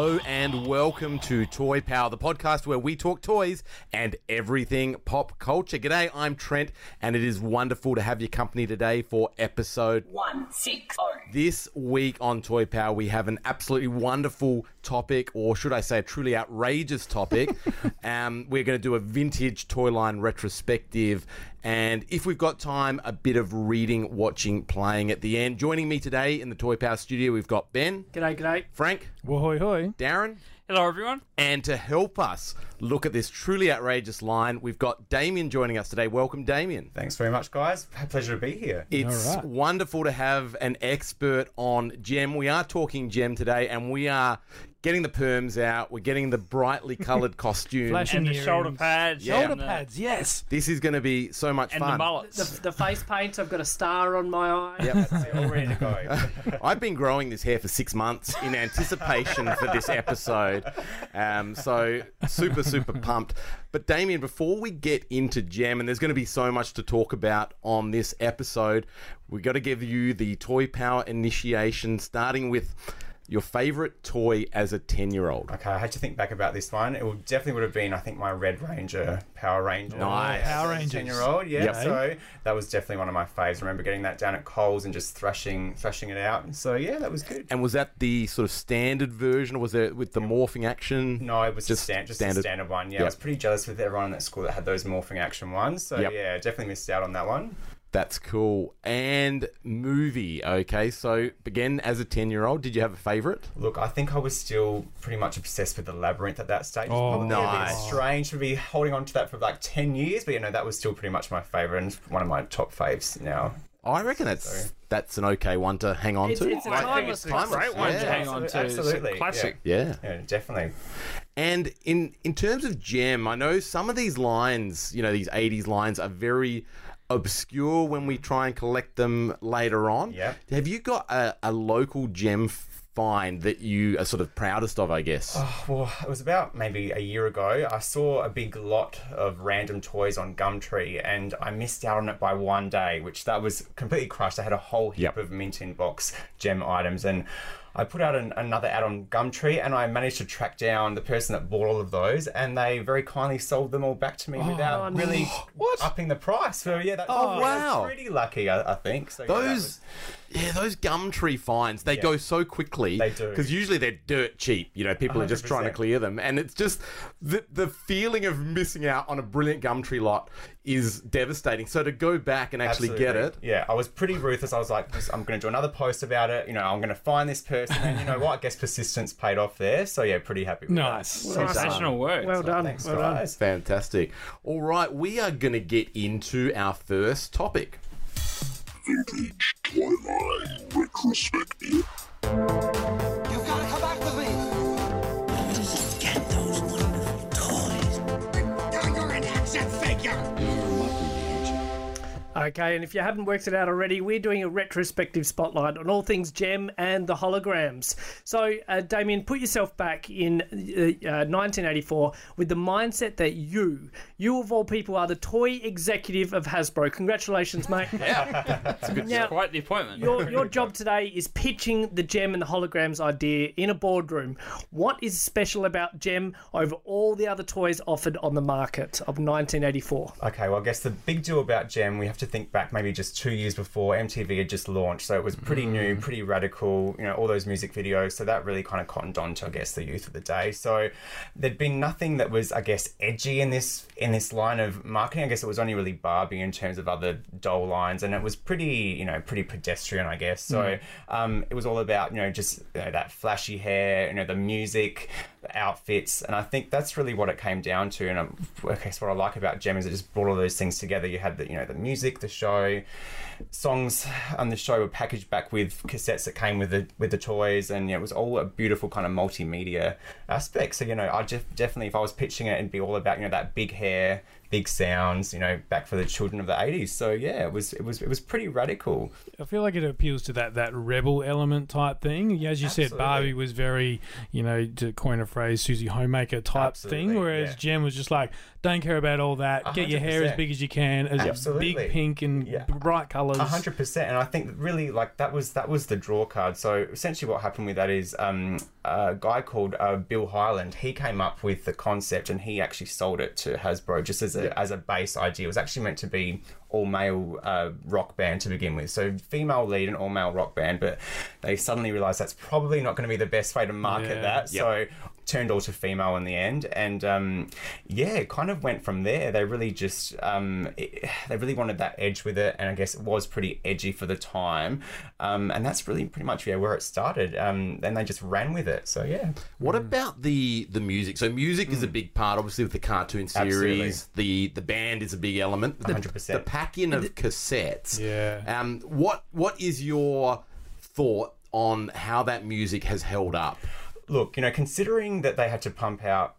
And welcome to Toy Power, the podcast where we talk toys and everything pop culture. G'day, I'm Trent, and it is wonderful to have your company today for episode one six oh. This week on Toy Power, we have an absolutely wonderful topic, or should I say, a truly outrageous topic. um, we're going to do a vintage toy line retrospective, and if we've got time, a bit of reading, watching, playing at the end. Joining me today in the Toy Power studio, we've got Ben, G'day, g'day. Frank, Whoa, hoy. Darren, Hello, everyone. and to help us look at this truly outrageous line, we've got Damien joining us today. Welcome, Damien. Thanks very much, guys. Pleasure to be here. It's All right. wonderful to have an expert on Jem. We are talking Jem today, and we are getting the perms out. We're getting the brightly coloured costumes. Flashing And the earrings. shoulder pads. Yeah. Shoulder pads, yes. This is going to be so much fun. And the mullets. The, the face paint, I've got a star on my eye. Yep. All ready to go. I've been growing this hair for six months in anticipation for this episode. Um, so super, super pumped. But Damien, before we get into Jem, and there's going to be so much to talk about on this episode, we've got to give you the Toy Power initiation, starting with your favorite toy as a 10 year old. okay, I had to think back about this one. It would, definitely would have been, I think, my Red Ranger, Power Ranger. Nice. Power Ranger. Ten-year-old, yeah. Yep. So that was definitely one of my faves. I remember getting that down at Coles and just thrashing, thrashing it out. So yeah, that was good. And was that the sort of standard version, or was it with the morphing action? No, it was Just just, stand, just standard. a standard one. Yeah, Yep. I was pretty jealous with everyone at school that had those morphing action ones. So Yep. yeah, definitely missed out on that one. That's cool. And movie, okay. So, again, as a 10 year old, did you have a favorite? Look, I think I was still pretty much obsessed with the labyrinth at that stage. It's Oh, probably a bit oh, nice. strange to be holding on to that for like ten years, but you know that was still pretty much my favorite and one of my top faves now. I reckon that's that's an okay one to hang on It's, to. it's a I think timeless, it's timeless, great one yeah. to hang on to. Absolutely, It's a classic. yeah. Yeah, definitely. And in in terms of Jem, I know some of these lines, you know, these 80s lines are very obscure when we try and collect them later on. Yeah. Have you got a, a local Jem find that you are sort of proudest of, I guess? Oh, well, it was about maybe a year ago. I saw a big lot of random toys on Gumtree, and I missed out on it by one day, which that was completely crushed. I had a whole heap Yep. of mint in box Jem items, and I put out an, another ad on Gumtree, and I managed to track down the person that bought all of those, and they very kindly sold them all back to me without oh, really upping the price. So yeah, that, Oh, wow. pretty lucky, I, I think. So, yeah, Those, was- yeah, those Gumtree finds, they Yeah. go so quickly. They do. Because usually they're dirt cheap. You know, people are just trying to clear them. And it's just the, the feeling of missing out on a brilliant Gumtree lot is devastating. So to go back and actually get it, Yeah, I was pretty ruthless. I was like, I'm going to do another post about it. You know, I'm going to find this person, and you know what? I guess persistence paid off there. So yeah, pretty happy with that. Nice. that. Sensational work. Well done. Thanks, well done. guys. fantastic. All right, we are going to get into our first topic. Vintage Twilight retrospective. You've got to come back with me. Get those wonderful toys. You're an action figure. Okay, and if you haven't worked it out already, we're doing a retrospective spotlight on all things Jem and the holograms. So, uh, Damien, put yourself back in uh, uh, 1984 with the mindset that you, you of all people, are the toy executive of Hasbro. Congratulations, mate. Yeah, that's a good now, Quite the appointment. your, your job today is pitching the Jem and the holograms idea in a boardroom. What is special about Jem over all the other toys offered on the market of 1984? Okay, well, I guess the big deal about Jem, we have to think back maybe just two years before MTV had just launched, so it was pretty new, mm. pretty radical. You know, all those music videos, so that really kind of cottoned on to, I guess, the youth of the day. So there'd been nothing that was, I guess, edgy in this in this line of marketing. I guess it was only really Barbie in terms of other doll lines, and it was pretty, you know, pretty pedestrian, I guess. So um, it was all about, you know, just you know, that flashy hair, you know, the music, the outfits, and I think that's really what it came down to. And um, I guess what I like about Jem is it just brought all those things together. You had the, you know, the music, the show. Songs on the show were packaged back with cassettes that came with the with the toys, and it was all a beautiful kind of multimedia aspect. So you know, I just definitely, if I was pitching it, it'd be all about you know that big hair, big sounds, you know, back for the children of the '80s. So yeah, it was it was it was pretty radical. I feel like it appeals to that that rebel element type thing. As you said, Barbie was very, you know, to coin a phrase, Susie Homemaker type thing, whereas yeah. Jem was just like, don't care about all that. Get your hair as big as you can, as Absolutely. big pink and Yeah. bright colours. A hundred percent, and I think really like that was that was the draw card. So essentially, what happened with that is um, a guy called uh, Bill Highland. He came up with the concept, and he actually sold it to Hasbro just as a as a base idea. It was actually meant to be all male uh, rock band to begin with, so female lead and all male rock band. But they suddenly realised that's probably not going to be the best way to market Yeah. that. So turned all to female in the end and um, yeah it kind of went from there they really just um, it, they really wanted that edge with it and i guess it was pretty edgy for the time um, and that's really pretty much yeah where it started um, then they just ran with it so yeah What about the the music? So music is a big part, obviously, with the cartoon series. Absolutely. The the band is a big element. The, 100%. The pack in of cassettes. Yeah. Um. What What is your thought on how that music has held up? Look you know considering that they had to pump out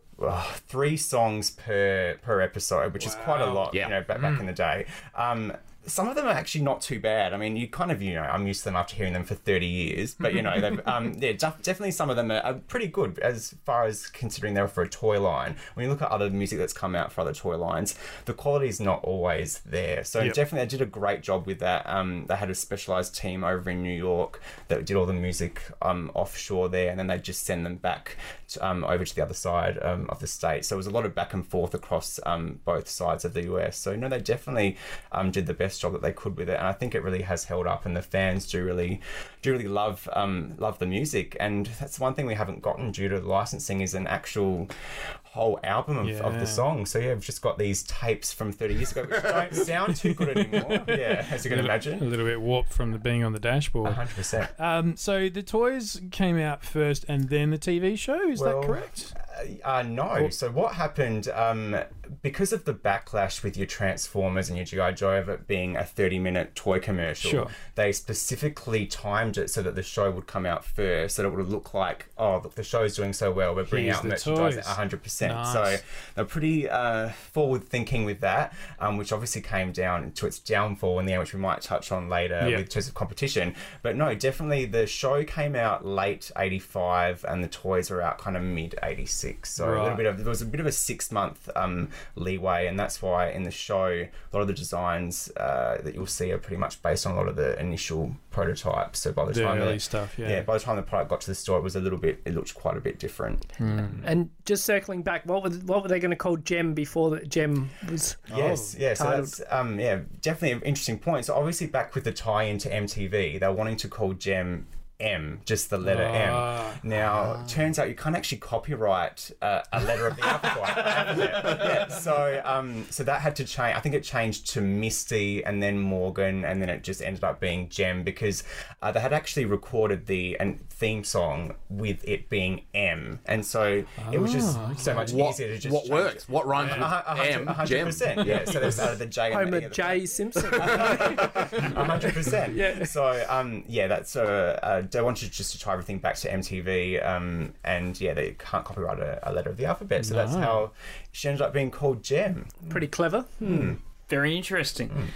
three songs per per episode which is quite a lot Yeah. you know back, back in the day um some of them are actually not too bad. I mean, you kind of, you know, I'm used to them after hearing them for 30 years, but you know, they've, um, yeah, def- definitely some of them are, are pretty good as far as considering they were for a toy line. When you look at other music that's come out for other toy lines, the quality is not always there. So Yep. definitely, they did a great job with that. Um, they had a specialized team over in New York that did all the music um, offshore there, and then they just send them back to, um, over to the other side um, of the state. So it was a lot of back and forth across um, both sides of the US. So you know, they definitely um, did the best job that they could with it, and I think it really has held up. And the fans do really, do really love um, love the music, and that's one thing we haven't gotten due to the licensing is an actual whole album of, of the song. So yeah, we've just got these tapes from 30 years ago, which don't sound too good anymore. Yeah, as you can imagine. a imagine. little bit warped from the being on the dashboard. 100%. Um, so the toys came out first, and then the TV show. Is Well, that correct? Uh, no. So what happened? Um, because of the backlash with your Transformers and your GI Joe of it being a thirty-minute toy commercial, Sure. they specifically timed it so that the show would come out first, so that it would look like, oh, look, the show's doing so well, we're bringing Here's out the merchandise toys. at hundred percent. So they're pretty uh, forward-thinking with that, um, which obviously came down to its downfall in the end, which we might touch on later Yeah. with terms of competition. But no, definitely the show came out late '85, and the toys were out kind of mid '86. So a little bit of there was a bit of a six month um, leeway, and that's why in the show a lot of the designs uh, that you'll see are pretty much based on a lot of the initial prototypes. So by the, The time early the- stuff, yeah. by the time the product got to the store, it was a little bit. It looked quite a bit different. And just circling back, what were what were they going to call Jem before that Jem was? Yes, yeah. So that's um, yeah, definitely an interesting point. So obviously, back with the tie into MTV, they're wanting to call Jem M, just the letter Ah. M. Now, turns out you can't actually copyright uh, a letter of the alphabet. alphabet. Yeah. So um, so that had to change. I think it changed to Misty and then Morgan, and then it just ended up being Jem because uh, they had actually recorded the and theme song with it being M, and so it was just so much What, easier to just what works? it. What rhymes with A hu- a hundred- M? a hundred Jem? percent. Yeah. So there's uh, the J. and the Homer at the J Simpson. a hundred percent. Yeah. So um yeah, that's uh, uh they wanted just to tie everything back to MTV um and yeah they can't copyright a, a letter of the alphabet, so that's how she ended up being called Jem. Pretty clever. Very interesting.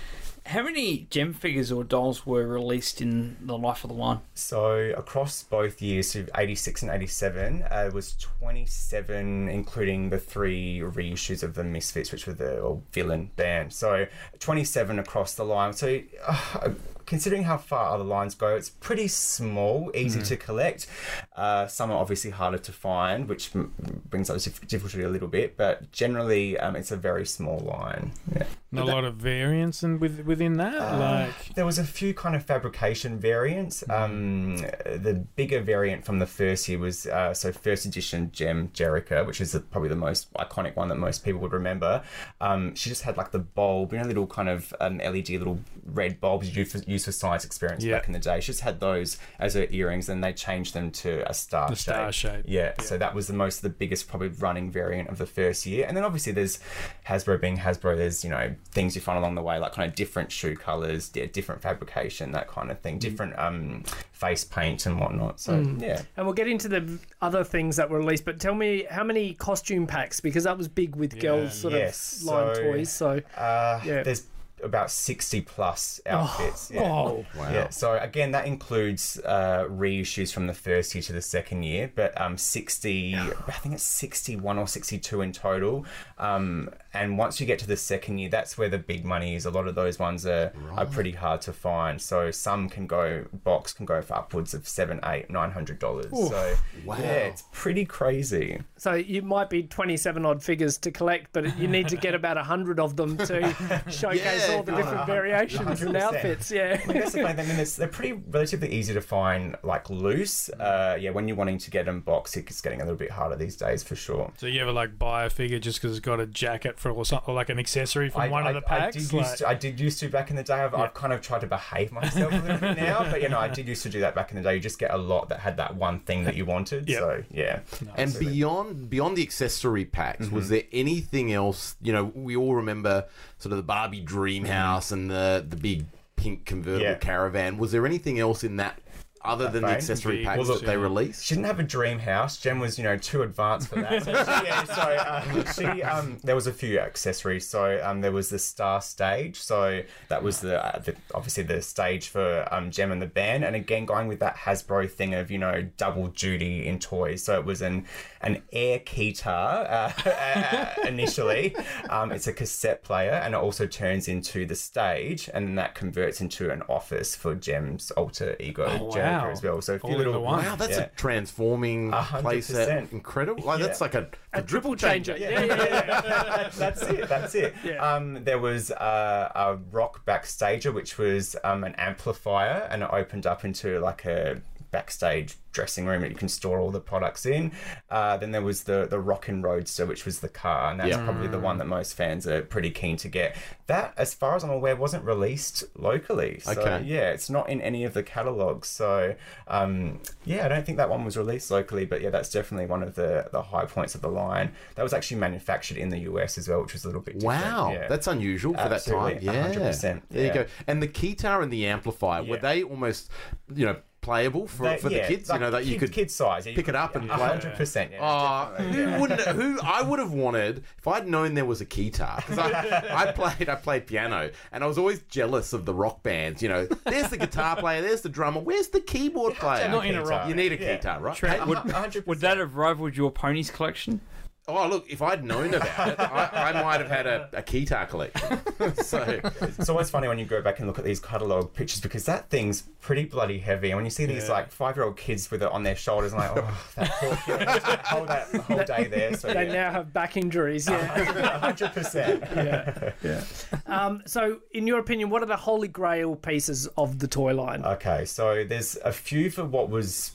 How many Jem figures or dolls were released in the life of the line? So across both years, so 86 and 87, uh, was 27, including the three reissues of the Misfits, which were the or villain band. So 27 across the line. So uh, considering how far other lines go, it's pretty small, easy to collect. Uh, some are obviously harder to find, which m- brings up dif- difficulty a little bit, but generally um, it's a very small line. Yeah. And a lot of variance and with, within that, Uh, like There was a few kind of fabrication variants. Um, the bigger variant from the first year was uh, so first edition Jem Jerrica, which is the, probably the most iconic one that most people would remember. Um, she just had like the bulb, you know, little kind of um, LED little red bulbs you use for, used for science experiments Yeah. back in the day. She just had those as her earrings, and they changed them to a star The shape. star shape. Yeah, so that was the most, the biggest probably running variant of the first year. And then obviously there's Hasbro being Hasbro. There's you know things you find along the way, like kind of different shoe colors, yeah, different fabrication, that kind of Mm. thing, different um, face paint and whatnot. So yeah. And we'll get into the other things that were released, but tell me how many costume packs because that was big with girls sort Yes, of line so- toys. So Uh, Yeah. There's about 60 plus outfits. yeah. oh, Yeah, so again, that includes uh, reissues from the first year to the second year, but um, 60, I think it's 61 or 62 in total. Um, and once you get to the second year, that's where the big money is. A lot of those ones are, are pretty hard to find. So some can go, box can go for upwards of seven, eight, nine hundred dollars. So Wow. yeah, it's pretty crazy. so you might be twenty-seven odd figures to collect, but you need to get about a hundred of them to showcase Yeah, all the no, different variations and 100%. outfits. Yeah. I mean, that's the funny thing. I mean, they're pretty relatively easy to find, like loose. Uh, yeah, when you're wanting to get them boxed, it's getting a little bit harder these days for sure. So you ever like buy a figure just because it's got a jacket for or something, or like an accessory from I, one I, of the I packs? did Like- used to, I did used to back in the day. I've, I've kind of tried to behave myself a little bit now, but you know, I did used to do that back in the day. You just get a lot that had that one thing that you wanted. Yeah. So yeah, And beyond beyond the accessory packs, Mm-hmm. was there anything else? You know, we all remember sort of the Barbie dream house and the the big pink convertible Mm-hmm. Yeah. caravan. Was there anything else in that other than the vein? accessory Big, packs Well, look, that they yeah. released? She didn't have a dream house. Jen was, you know, too advanced for that. So she, yeah, so uh, she, um, there was a few accessories. So um, there was the star stage. So that was the, uh, the obviously the stage for um, Jem and the band. And again, going with that Hasbro thing of you know double duty in toys. So it was an an air guitar uh, uh, initially. Um, it's a cassette player, and it also turns into the stage, and then that converts into an office for Jem's alter ego Oh, Jennifer wow. as well. So a few little the. Wow, that's yeah. a transforming A hundred playset. Incredible. Like, That's like a, A triple changer. Yeah, yeah, yeah. that's it. That's it. Yeah. Um, there was uh, a rock backstager, which was um, an amplifier, and it opened up into like a backstage dressing room that you can store all the products in. Uh, then there was the the Rockin' Roadster, which was the car, and that's Yeah. probably the one that most fans are pretty keen to get. That, as far as I'm aware, wasn't released locally. So, Okay. Yeah, it's not in any of the catalogs. So um, yeah, I don't think that one was released locally, but yeah, that's definitely one of the the high points of the line. That was actually manufactured in the US as well, which was a little bit different. Wow, yeah. that's unusual for that time. Yeah, 100%, There you go. And the guitar and the amplifier were they almost, you know, playable for, They- for the kids? like you know that you could kid size. pick it up and yeah, play. 100%. Yeah, Oh, definitely, who yeah. wouldn't? Who I would have wanted if I'd known there was a guitar because I, I played I played piano and I was always jealous of the rock bands. You know, there's the guitar player, there's the drummer, where's the keyboard player? Not in a rock- You need a Yeah. guitar, right? Trent, would, would that have rivaled your ponies collection? Oh, look, if I'd known about it, I, I might have had a, a guitar collection. so, It's always funny when you go back and look at these catalogue pictures because that thing's pretty bloody heavy. And when you see these like five year old kids with it on their shoulders, and like, oh, that poor kid, hold that whole day there. So They yeah. now have back injuries. Yeah. hundred percent. Yeah, um, so, in your opinion, what are the holy grail pieces of the toy line? Okay, so there's a few for what was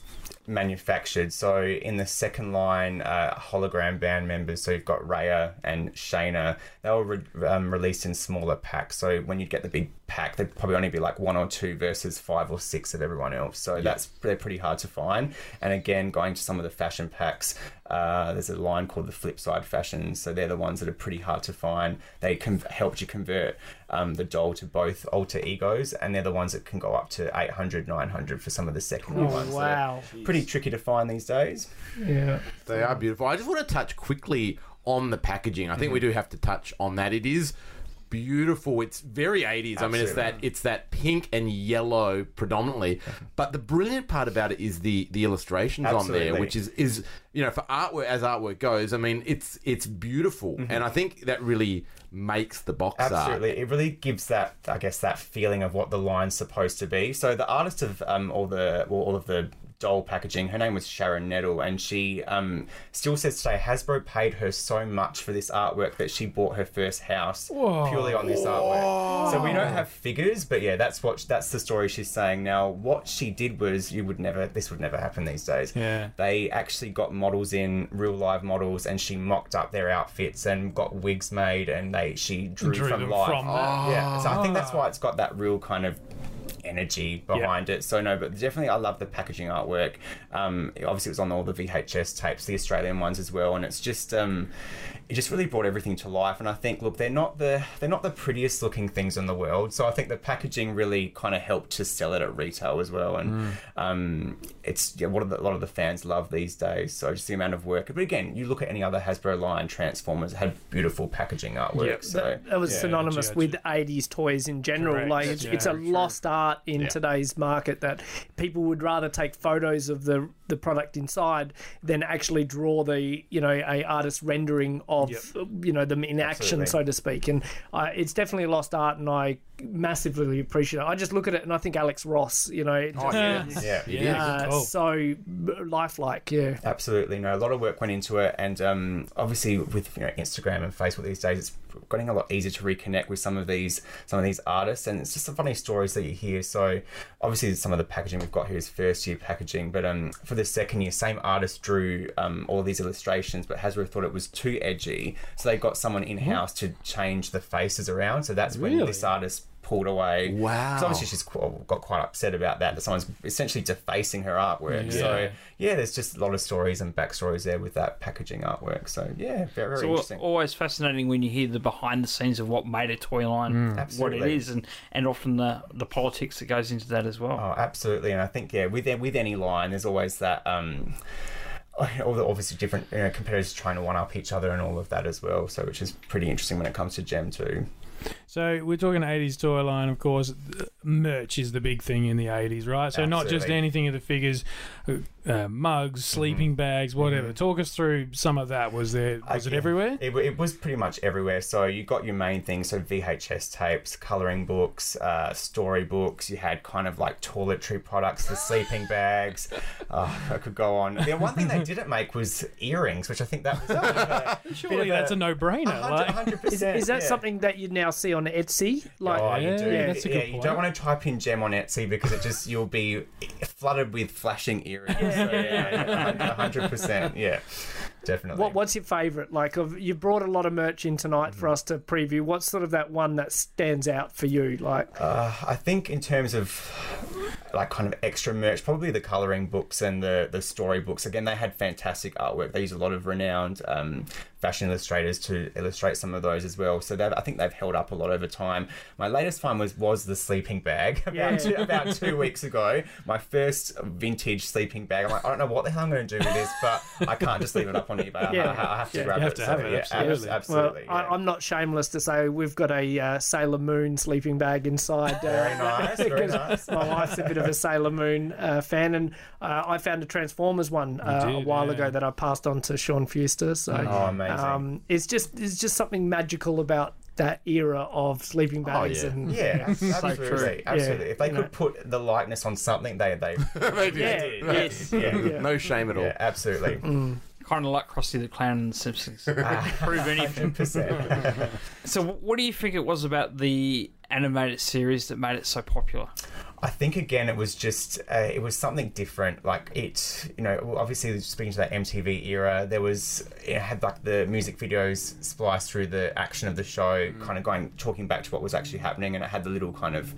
manufactured. So in the second line, uh, hologram band members. So you've got Raya and Shana. They were re- um, released in smaller packs. So when you get the big pack, they'd probably only be like one or two versus five or six of everyone else. So that's they're pretty hard to find. And again, going to some of the fashion packs, uh, there's a line called the Flipside Fashions. So they're the ones that are pretty hard to find. They can help you convert um, the doll to both alter egos, and they're the ones that can go up to 800, 900 for some of the secondary Oh, ones. So wow. pretty tricky to find these days. Yeah. They are beautiful. I just want to touch quickly on the packaging. I think we do have to touch on that. It is beautiful. It's very 80s. I mean, it's that it's that pink and yellow predominantly. But the brilliant part about it is the the illustrations on there, which is is you know for artwork as artwork goes. I mean, it's it's beautiful, and I think that really makes the box art. Absolutely, it really gives that, I guess, that feeling of what the line's supposed to be. So the artist of um, all the, well, all of the doll packaging, her name was Sharon Nettle, and she um, still says today Hasbro paid her so much for this artwork that she bought her first house purely on this artwork. So we don't have figures, but yeah, that's what that's the story she's saying. Now, what she did was, you would never, this would never happen these days. Yeah. They actually got models in, real live models, and she mocked up their outfits and got wigs made, and they she drew, Drew from life. from that. Yeah, so I think that's why it's got that real kind of energy behind it. So no, but definitely I love the packaging artwork. Um, obviously it was on all the VHS tapes, the Australian ones as well, and it's just um, it just really brought everything to life. And I think, look, they're not the they're not the prettiest looking things in the world. So I think the packaging really kind of helped to sell it at retail as well. And um, it's yeah, what a lot of the fans love these days. So just the amount of work. But again, you look at any other Hasbro line, Transformers had beautiful packaging artwork. Yeah, so that, that was yeah. synonymous G.I. with 80s toys in general. Correct. Like it's, Yeah, it's a true. lost art in Yeah. today's market that people would rather take photos of the the product inside than actually draw the you know a artist rendering of you know them in action Absolutely. so to speak. And uh, it's definitely lost art, and I massively appreciate it. I just look at it and I think Alex Ross. You know, it just, yeah, yeah. Yeah, uh, good so lifelike. Yeah. Absolutely, no. A lot of work went into it, and um, obviously with you know Instagram and Facebook these days, it's getting a lot easier to reconnect with some of these some of these artists, and it's just some funny stories that you hear. So obviously, some of the packaging we've got here is first year packaging, but um, for the second year, same artist drew um, all these illustrations, but Hasbro thought it was too edgy, so they got someone in house to change the faces around. So that's when Really? this artist pulled away. Wow. 'Cause obviously she's qu- got quite upset about that, that someone's essentially defacing her artwork. So, yeah, there's just a lot of stories and backstories there with that packaging artwork. So, yeah, very, very So interesting. always fascinating when you hear the behind the scenes of what made a toy line what it is and, and often the, the politics that goes into that as well. Oh, absolutely. And I think, yeah, with with any line, there's always that. Um, all the obviously different you know, competitors trying to one up each other and all of that as well. So, which is pretty interesting when it comes to Jem too. So we're talking 80s toy line, of course. Merch is the big thing in the 80s, right? So not just anything of the figures, uh, mugs, sleeping bags, whatever. Talk us through some of that. Was there? Was it Okay. everywhere? It, it was pretty much everywhere. So you got your main things, so VHS tapes, coloring books, uh, story books. You had kind of like toiletry products, the sleeping bags. Oh, I could go on. The one thing they didn't make was earrings, which I think that was a bit Surely that's a no-brainer. Like, 100%. Is, is that yeah. something that you now see on Etsy? Like, Oh, Yeah, you do. yeah, that's a yeah, good you point. don't want to type in Jem on Etsy because it just you'll be flooded with flashing earrings. So, yeah, hundred percent. Yeah, definitely. What, what's your favourite? Like, of, you brought a lot of merch in tonight Mm. for us to preview. What's sort of that one that stands out for you? Like, Uh, I think in terms of like kind of extra merch, probably the coloring books and the the story books. Again, they had fantastic artwork. They use a lot of renowned um, fashion illustrators to illustrate some of those as well. So they've, I think they've held up a lot over time. My latest find was was the sleeping bag about Yeah. two, about two weeks ago. My first vintage sleeping bag. I'm like, I don't know what the hell I'm going to do with this, but I can't just leave it up on eBay. I- Yeah. I, I have to Yeah. grab You have it. to So, have it, yeah, absolutely. abs- well, absolutely. I, I'm not shameless to say we've got a uh, Sailor Moon sleeping bag inside. Uh, Very nice, very nice. My wife's a bit of a Sailor Moon uh, fan, and uh, I found a Transformers one uh, a while yeah. ago that I passed on to Sean Fuster. So, Oh, amazing. um, it's just it's just something magical about that era of sleeping bags yeah. and Yeah, absolutely, true. absolutely. Yeah, If they could know. put the likeness on something, they they they did. yeah, yes, yeah, yeah. No shame at all. yeah, absolutely, Kind of like Krusty the Clown and the Simpsons. Prove anything. So, what do you think it was about the animated series that made it so popular? I think again, it was just uh, it was something different. Like it, you know, obviously speaking to that MTV era, there was it had like the music videos spliced through the action of the show, kind of going talking back to what was actually happening, and it had the little kind of,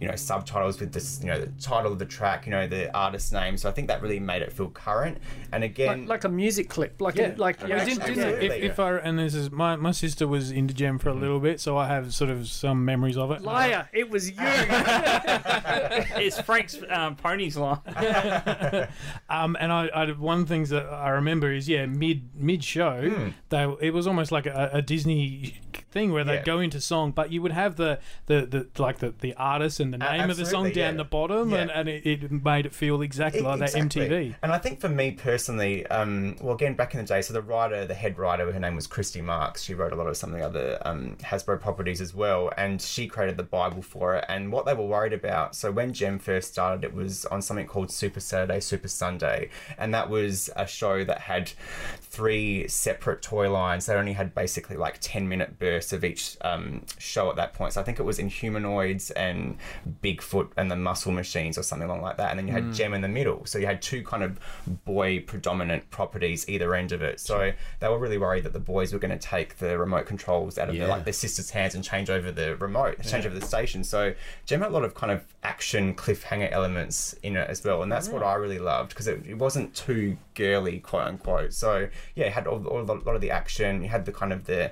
you know, subtitles with this, you know, the title of the track, you know, the artist's name. So I think that really made it feel current. And again, like, like a music clip, like Yeah, like Yeah, Actually, didn't, didn't it? If, absolutely, if I and this is my my sister was into Jem for a little bit, so I have sort of some memories of it. liar. It was you. It's Frank's um, ponies line. Um, and I, I one things that I remember is yeah, mid mid show, Hmm. they it was almost like a, a Disney thing where they'd Yeah. go into song, but you would have the the, the like the, the artist and the name of the song absolutely, down yeah. the bottom, Yeah. and, and it, it made it feel exactly like Exactly. that MTV. And I think for me personally, um, well, again, back in the day, so the writer, the head writer, her name was Christy Marx. She wrote a lot of some of the other um, Hasbro properties as well, and she created the Bible for it. And what they were worried about, so when Jem first started, it was on something called Super Saturday, Super Sunday, and that was a show that had three separate toy lines. They only had basically like ten minute bursts of each um, show at that point. So I think it was Inhumanoids and Bigfoot and the Muscle Machines or something along like that. And then you had Jem in the middle. So you had two kind of boy predominant properties either end of it. So they were really worried that the boys were going to take the remote controls out of Yeah. their, like their sisters' hands and change over the remote, change over the station. So Jem had a lot of kind of action cliffhanger elements in it as well, and that's what I really loved because it, it wasn't too girly, quote unquote. So yeah, it had all, all, a lot of the action. You had the kind of the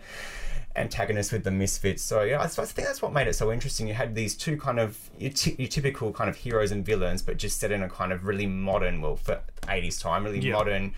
antagonist with the misfits. So yeah, I, I think that's what made it so interesting. You had these two kind of your, ty- your typical kind of heroes and villains, but just set in a kind of really modern, well, for 80s time, really Yeah. modern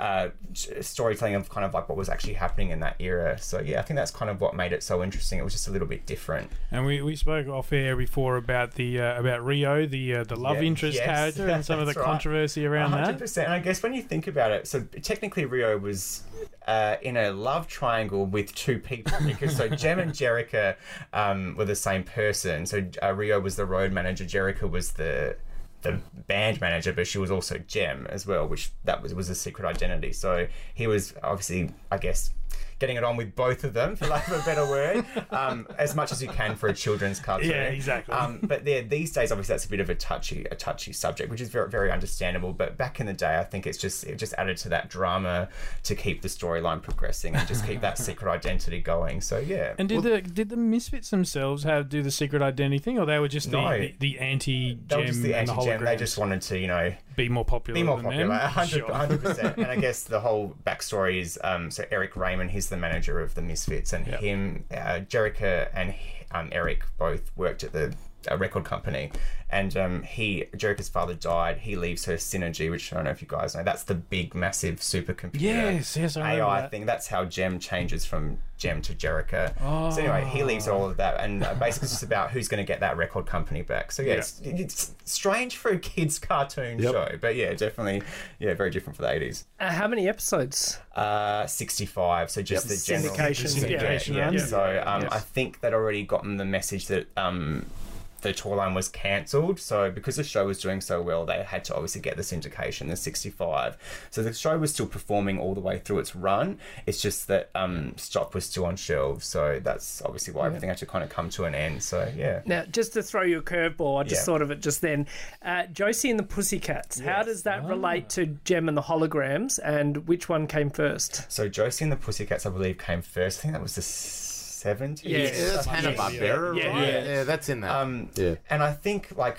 uh, storytelling of kind of like what was actually happening in that era. So yeah, I think that's kind of what made it so interesting. It was just a little bit different. And we, we spoke off air before about the uh, about Rio, the uh, the love Yeah, interest yes, character, and some of the right. controversy around hundred that. percent. And I guess when you think about it, so technically Rio was uh, in a love triangle with two people because so Jem and Jerrica um, were the same person. So uh, Rio was the road manager, Jerrica was the the band manager, but she was also Jem as well, which that was was a secret identity. So he was obviously, I guess. Getting it on with both of them, for lack of a better word, um, as much as you can for a children's cartoon. Yeah, exactly. Um, but yeah, these days, obviously, that's a bit of a touchy, a touchy subject, which is very, very understandable. But back in the day, I think it's just it just added to that drama to keep the storyline progressing and just keep that secret identity going. So yeah, And did the did the misfits themselves have do the secret identity thing, or they were just the No. the, the anti they were Jem just the anti-Jem. They just wanted to, you know, be more popular? be more than popular. them? 100 Sure. percent. And I guess the whole backstory is um, so Eric Raymond, he's the manager of the Misfits, and Yep. him, uh, Jerrica, and um, Eric both worked at the a record company, and um, he Jerrica's father died. He leaves her Synergy, which I don't know if you guys know. That's the big, massive supercomputer. Yes, yes, I AI that. thing. That's how Jem changes from Jem to Jerrica. Oh. So anyway, he leaves all of that, and uh, basically it's just about who's going to get that record company back. So yeah, Yeah. It's, it's strange for a kids' cartoon Yep. show, but yeah, definitely, yeah, very different for the eighties. Uh, how many episodes? Uh, sixty-five. So just Yep. the general Syndication, Yeah, syndication yeah. So um, Yes. I think they'd already gotten the message that um. The tour line was cancelled, so because the show was doing so well, they had to obviously get the syndication, the 65. So the show was still performing all the way through its run. It's just that um, stock was still on shelves, so that's obviously why everything had to kind of come to an end. So yeah, Now, just to throw you a curveball, I just Yeah. thought of it just then. Uh, Josie and the Pussycats. How does that relate to Jem and the holograms, and which one came first? So Josie and the Pussycats, I believe, came first. I think that was the seventies. Yeah, Yeah, that's Yeah, Hanna Barbera, yeah, right? yeah. Yeah. that's in that. Um, yeah. And I think like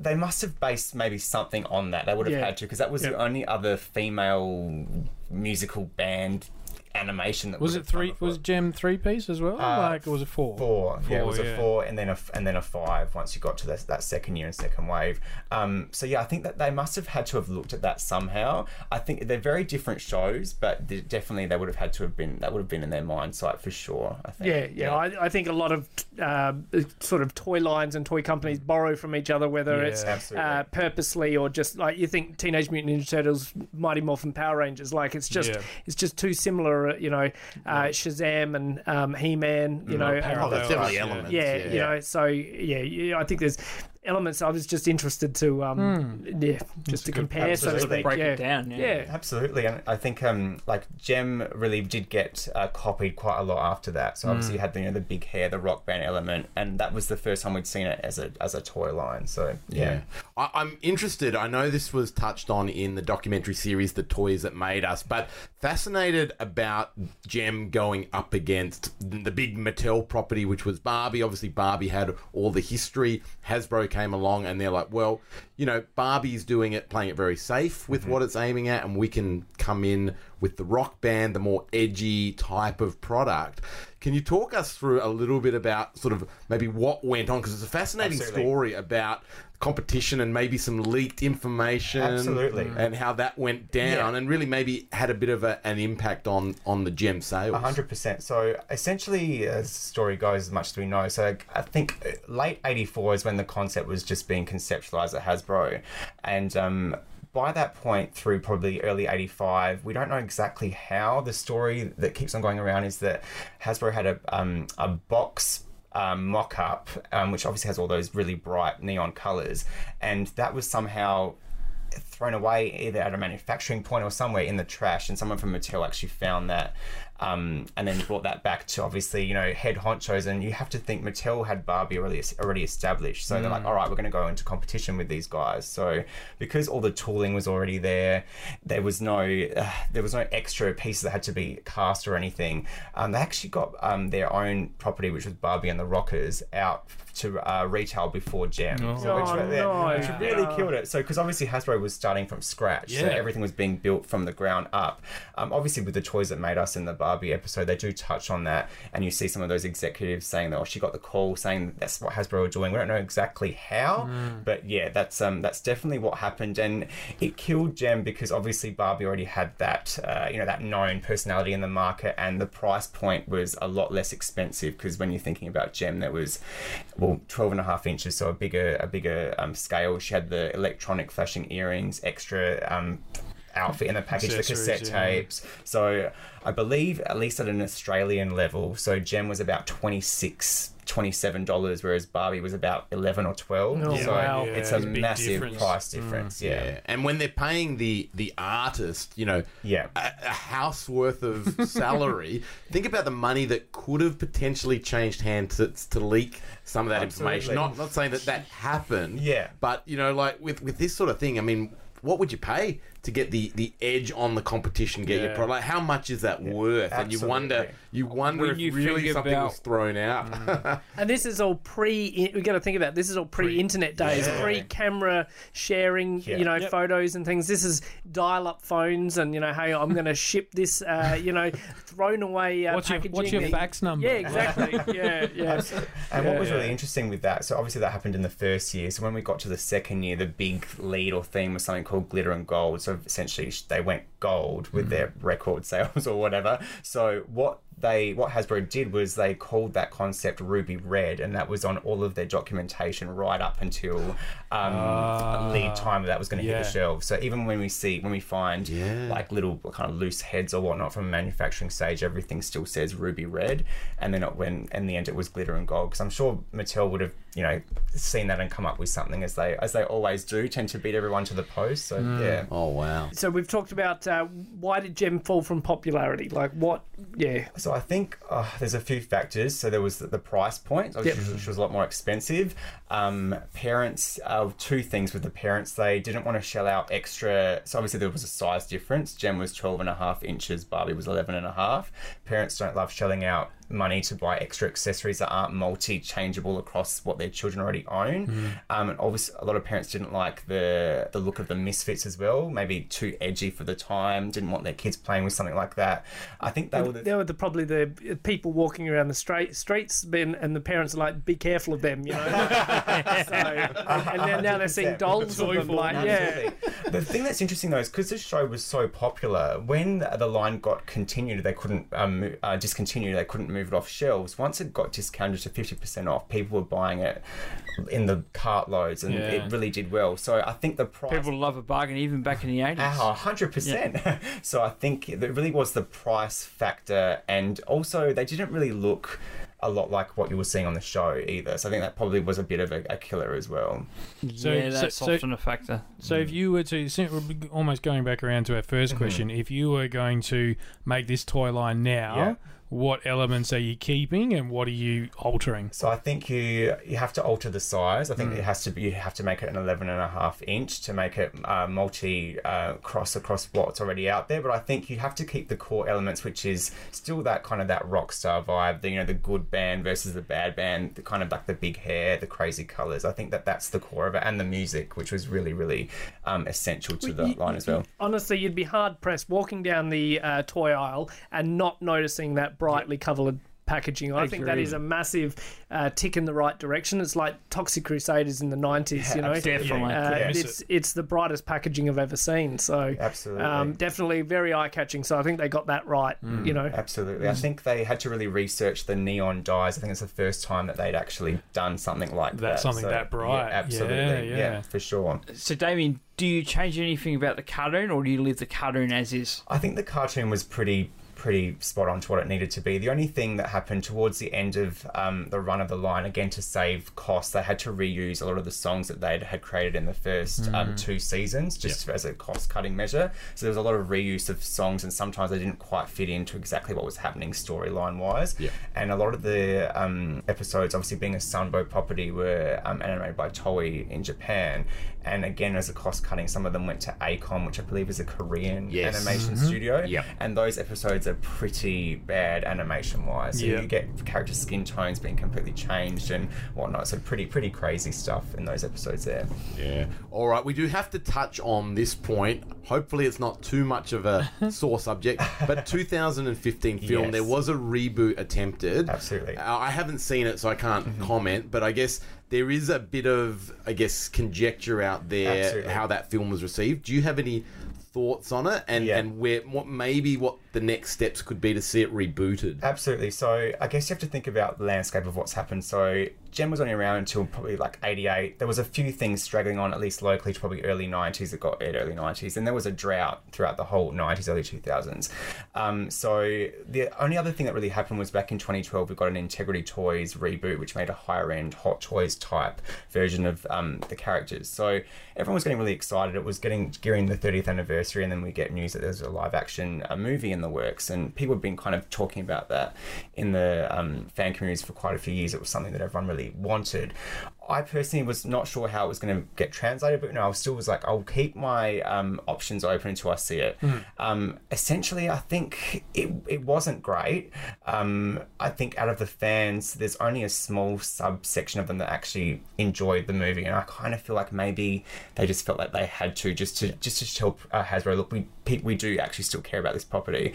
they must have based maybe something on that. They would have Yeah. had to because that was the only other female musical band animation that Was it three? before. Was Jem three piece as well? Uh, like, or was it four? Four. yeah, it was Four, a four, and then a f- and then a five once you got to that, that second year and second wave. Um, so yeah, I think that they must have had to have looked at that somehow. I think they're very different shows, but definitely they would have had to have been that would have been in their mind sight for sure. I think. Yeah, yeah. I, I think a lot of uh, sort of toy lines and toy companies borrow from each other, whether Yeah. it's uh, purposely or just like you think Teenage Mutant Ninja Turtles, Mighty Morphin Power Rangers. Like it's just Yeah. it's just too similar. Uh, You know, uh, Shazam and um, He Man. You know, Oh, there's Parallel, definitely yeah. elements. yeah, yeah. you know. So yeah, yeah, I think there's elements. I was just interested to um, yeah, just to compare, so to speak. Break yeah. it down. Yeah. Yeah. Absolutely, and I think um like Jem really did get uh, copied quite a lot after that. So obviously you had the you know the big hair, the rock band element, and that was the first time we'd seen it as a as a toy line. So yeah, Yeah. I, I'm interested. I know this was touched on in the documentary series, The Toys That Made Us, but fascinated about Jem going up against the big Mattel property, which was Barbie. Obviously, Barbie had all the history. Hasbro came along and they're like, well, you know, Barbie's doing it, playing it very safe with mm-hmm. what it's aiming at, and we can come in with the rock band, the more edgy type of product. Can you talk us through a little bit about sort of maybe what went on? Because it's a fascinating Absolutely. story about competition and maybe some leaked information Absolutely. and how that went down Yeah. and really maybe had a bit of a, an impact on on the Jem sales A hundred percent. So essentially, as the story goes, as much as we know, so I think uh, late '84 is when the concept was just being conceptualized at Hasbro, and um, by that point, through probably early '85, we don't know exactly how. The story that keeps on going around is that Hasbro had a um, a box um, mock up, um, which obviously has all those really bright neon colors, and that was somehow thrown away either at a manufacturing point or somewhere in the trash, and someone from Mattel actually found that. Um, and then brought that back to obviously you know head honchos, and you have to think Mattel had Barbie already already established, so they're like, all right, we're going to go into competition with these guys. So because all the tooling was already there, there was no uh, there was no extra pieces that had to be cast or anything. Um, they actually got um, their own property, which was Barbie and the Rockers, out to uh, retail before Jem. So which, Oh, yeah, no. which really killed it. So because obviously Hasbro was starting from scratch, so everything was being built from the ground up. Um, obviously with the toys that made us in the Barbie episode, they do touch on that, and you see some of those executives saying that, oh, she got the call saying that's what Hasbro were doing. We don't know exactly how, but yeah, that's um that's definitely what happened, and it killed Jem because obviously Barbie already had that uh, you know that known personality in the market, and the price point was a lot less expensive because when you're thinking about Jem, there was well 12 and a half inches, so a bigger a bigger um, scale. She had the electronic flashing earrings, extra um, outfit in the package, the Accessories, cassette yeah. tapes. So I believe at least at an Australian level, so Jem was about 26 $27 whereas Barbie was about 11 or 12 Oh, so wow. it's Yeah, a it's a big massive difference. price mm. difference yeah. Yeah, and when they're paying the the artist, you know, Yeah. a, a house worth of salary, think about the money that could have potentially changed hands to, to leak some of that information. Not not saying that that happened. Yeah. but you know, like with with this sort of thing, I mean. What would you pay to get the, the edge on the competition? Get your product. Like, how much is that worth? And you wonder, you wonder When if you really something about- was thrown out. And this is all pre. We got to think about this is all pre-internet days, Yeah. pre-camera sharing, Yeah. you know, Yep. photos and things. This is dial-up phones, and you know, hey, I'm going to ship this, uh, you know, thrown away uh, What's your, what's your fax number? Yeah, exactly. yeah, yeah. And what was Yeah. really interesting with that, so obviously that happened in the first year. So when we got to the second year, the big lead or theme was something called glitter and gold. So essentially, they went gold with mm. their record sales or whatever. So what they what Hasbro did was they called that concept Ruby Red, and that was on all of their documentation right up until um, lead time that was going to yeah. hit the shelves. So even when we see when we find Yeah. like little kind of loose heads or whatnot from a manufacturing stage, everything still says Ruby Red, and then it, when in the end it was glitter and gold. Because I'm sure Mattel would have you know seen that and come up with something as they as they always do, tend to beat everyone to the post. So yeah. oh wow! So we've talked about uh, why did Jem fall from popularity? Like what? Yeah, So I think uh, there's a few factors. So there was the, the price point, which, Yep. was, was a lot more expensive. Um, parents, uh, two things with the parents, they didn't want to shell out extra. So obviously there was a size difference. Jem was 12 and a half inches, Barbie was 11 and a half. Parents don't love shelling out money to buy extra accessories that aren't multi-changeable across what their children already own. Um, and obviously a lot of parents didn't like the the look of the misfits as well. Maybe too edgy for the time. Didn't want their kids playing with something like that. I think they were the, they were the, probably the people walking around the straight streets, and the parents are like, "Be careful of them," you know. so, and now, now they're seeing dolls of them, like, yeah. The thing that's interesting though is because this show was so popular, when the line got continued, they couldn't um, uh, discontinue. They couldn't move it off shelves. Once it got discounted to fifty percent off, people were buying it in the cartloads, and Yeah. it really did well. So I think the price. People love a bargain even back in the 80s. Oh, 100%. so I think it really was the price factor. And also, they didn't really look a lot like what you were seeing on the show either. So I think that probably was a bit of a, a killer as well. So- yeah, that's so- often a factor. So if you were to, almost going back around to our 1st mm-hmm. question, if you were going to make this toy line now, Yeah. What elements are you keeping and what are you altering? So I think you you have to alter the size. I think it has to be you have to make it an 11 and a half inch to make it uh, multi uh, cross across what's already out there. But I think you have to keep the core elements, which is still that kind of that rock star vibe. The you know the good band versus the bad band. The kind of like the big hair, the crazy colors. I think that that's the core of it, and the music, which was really really um, essential to the You- line as well. Honestly, you'd be hard pressed walking down the uh, toy aisle and not noticing that brightly coloured packaging. I think that is a massive uh, tick in the right direction. It's like Toxic Crusaders in the nineties, you know. Definitely. Uh, Yeah. it's it's the brightest packaging I've ever seen. So Absolutely. um, definitely very eye catching. So I think they got that right. You know, Absolutely. I think they had to really research the neon dyes. I think it's the first time that they'd actually done something like that. That's something that bright. Yeah, absolutely. Yeah, Yeah, yeah. for sure. So, Damien, do you change anything about the cartoon or do you leave the cartoon as is? I think the cartoon was pretty pretty spot on to what it needed to be. The only thing that happened towards the end of um, the run of the line, again to save costs, they had to reuse a lot of the songs that they had created in the first um, two seasons, just as a cost cutting measure. So there was a lot of reuse of songs, and sometimes they didn't quite fit into exactly what was happening storyline wise. Yeah. And a lot of the um, episodes, obviously being a Sunbow property, were um, animated by Toei in Japan. And again, as a cost cutting, some of them went to AKOM, which I believe is a Korean Yes. animation studio. Yep. And those episodes are pretty bad animation wise. So Yeah. you get character skin tones being completely changed and whatnot. So pretty pretty crazy stuff in those episodes there. Yeah. All right. We do have to touch on this point. Hopefully, it's not too much of a sore subject. But 2015 film, Yes. there was a reboot attempted. Absolutely. Uh, I haven't seen it, so I can't comment. But I guess there is a bit of, I guess, conjecture out there Absolutely. how that film was received. Do you have any thoughts on it, and Yeah. and where what maybe what the next steps could be to see it rebooted? Absolutely. So I guess you have to think about the landscape of what's happened. So Jem was only around until probably like 88. There was a few things straggling on, at least locally, to probably early 90s. It got early 90s. And there was a drought throughout the whole 90s, early 2000s. Um, so the only other thing that really happened was back in 2012, we got an Integrity Toys reboot, which made a higher end Hot Toys type version of um, the characters. So everyone was getting really excited. It was getting gearing the 30th anniversary, and then we get news that there's a live action uh, movie in the works. And people have been kind of talking about that in the um, fan communities for quite a few years. It was something that everyone really wanted. I personally was not sure how it was going to get translated, but no, I still was like, I'll keep my um, options open until I see it. Um, essentially, I think it, it wasn't great. Um, I think out of the fans, there's only a small subsection of them that actually enjoyed the movie, and I kind of feel like maybe they just felt like they had to just to just to tell uh, Hasbro, look, we we do actually still care about this property.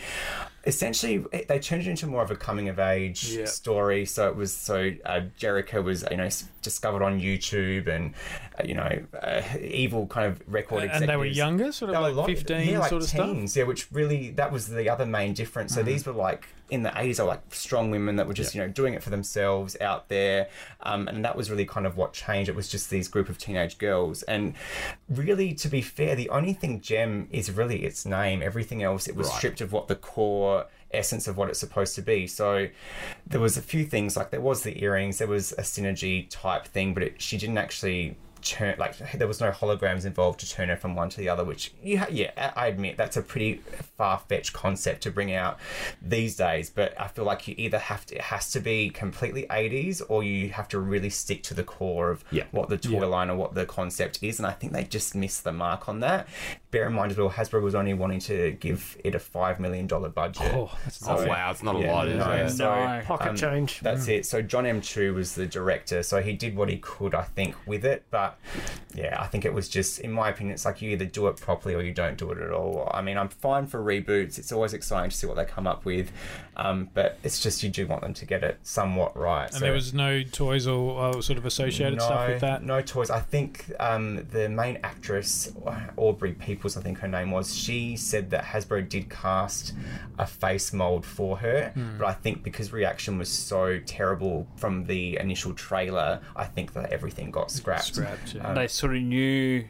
Essentially, they turned it into more of a coming of age Yeah. story. So it was so uh, Jerrica was you know discovered on YouTube, and uh, you know uh, evil kind of record. And they were younger, sort of like 15 yeah, like sort of stuff? teens, Yeah, which really that was the other main difference. So these were like in the 80s, they were like strong women that were just you know doing it for themselves out there, um, and that was really kind of what changed. It was just these group of teenage girls, and really, to be fair, the only thing Jem is really its name. Everything else, it was Right. stripped of what the core essence of what it's supposed to be. So there was a few things like there was the earrings, there was a synergy type thing, but it, she didn't actually turn like there was no holograms involved to turn her from one to the other. Which yeah, yeah, I admit that's a pretty far fetched concept to bring out these days. But I feel like you either have to it has to be completely 80s or you have to really stick to the core of Yeah. what the toy line or what the concept is. And I think they just missed the mark on that. Bear in mind as well, Hasbro was only wanting to give it a five million dollar budget. Oh, that's Oh wow, it's not a lot, is no, it? so, No. Pocket um, change. That's it. So John M. Chu was the director, so he did what he could, I think, with it. But yeah, I think it was just, in my opinion, it's like you either do it properly or you don't do it at all. I mean, I'm fine for reboots. It's always exciting to see what they come up with, um, but it's just you do want them to get it somewhat right. And there was no toys or uh, sort of associated stuff with that. No toys. I think um, the main actress, Aubrey Peoples, I think her name was, she said that Hasbro did cast a face mold for her, Hmm. but I think because reaction was so terrible from the initial trailer, I think that everything got scrapped. Scrapped, yeah. Um, They sort of knew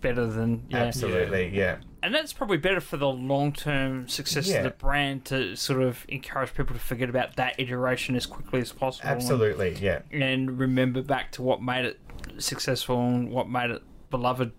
better than yeah. Absolutely, yeah. And that's probably better for the long term success Yeah. of the brand to sort of encourage people to forget about that iteration as quickly as possible. and- Absolutely, yeah. And, remember back to what made it successful and what made it beloved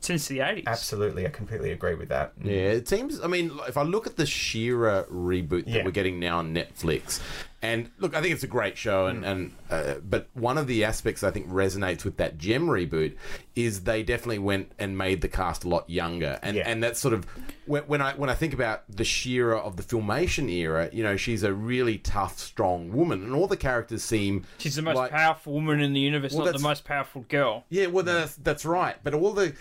since the 80s. Absolutely, I completely agree with that. Yeah, it seems. I mean, if I look at the She-Ra reboot that Yeah. we're getting now on Netflix, and look, I think it's a great show, and, and uh, but one of the aspects I think resonates with that Jem reboot is they definitely went and made the cast a lot younger, and Yeah. and that's sort of when, when I when I think about the She-Ra of the filmation era, you know, she's a really tough, strong woman, and all the characters seem She's the most like- powerful woman in the universe, Well, not the most powerful girl. yeah, well, that's that's right. But all the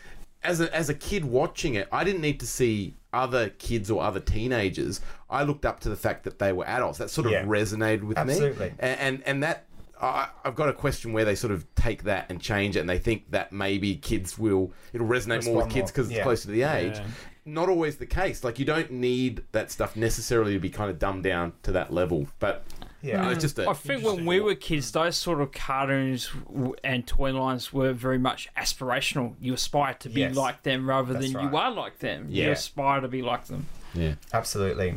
as a as a kid watching it, I didn't need to see other kids or other teenagers. I looked up to the fact that they were adults. That sort of Yeah. resonated with Absolutely. me. And and, and that. I, I've got a question where they sort of take that and change it, and they think that maybe kids will it'll resonate more with kids more. because it's closer to the age. Yeah. Not always the case. Like you don't need that stuff necessarily to be kind of dumbed down to that level. But Yeah. Mm. it's just a I think when we were kids, those sort of cartoons and toy lines were very much aspirational. You aspire to be Yes. like them rather That's than right. you are like them. You Yeah. aspire to be like them. yeah. Absolutely.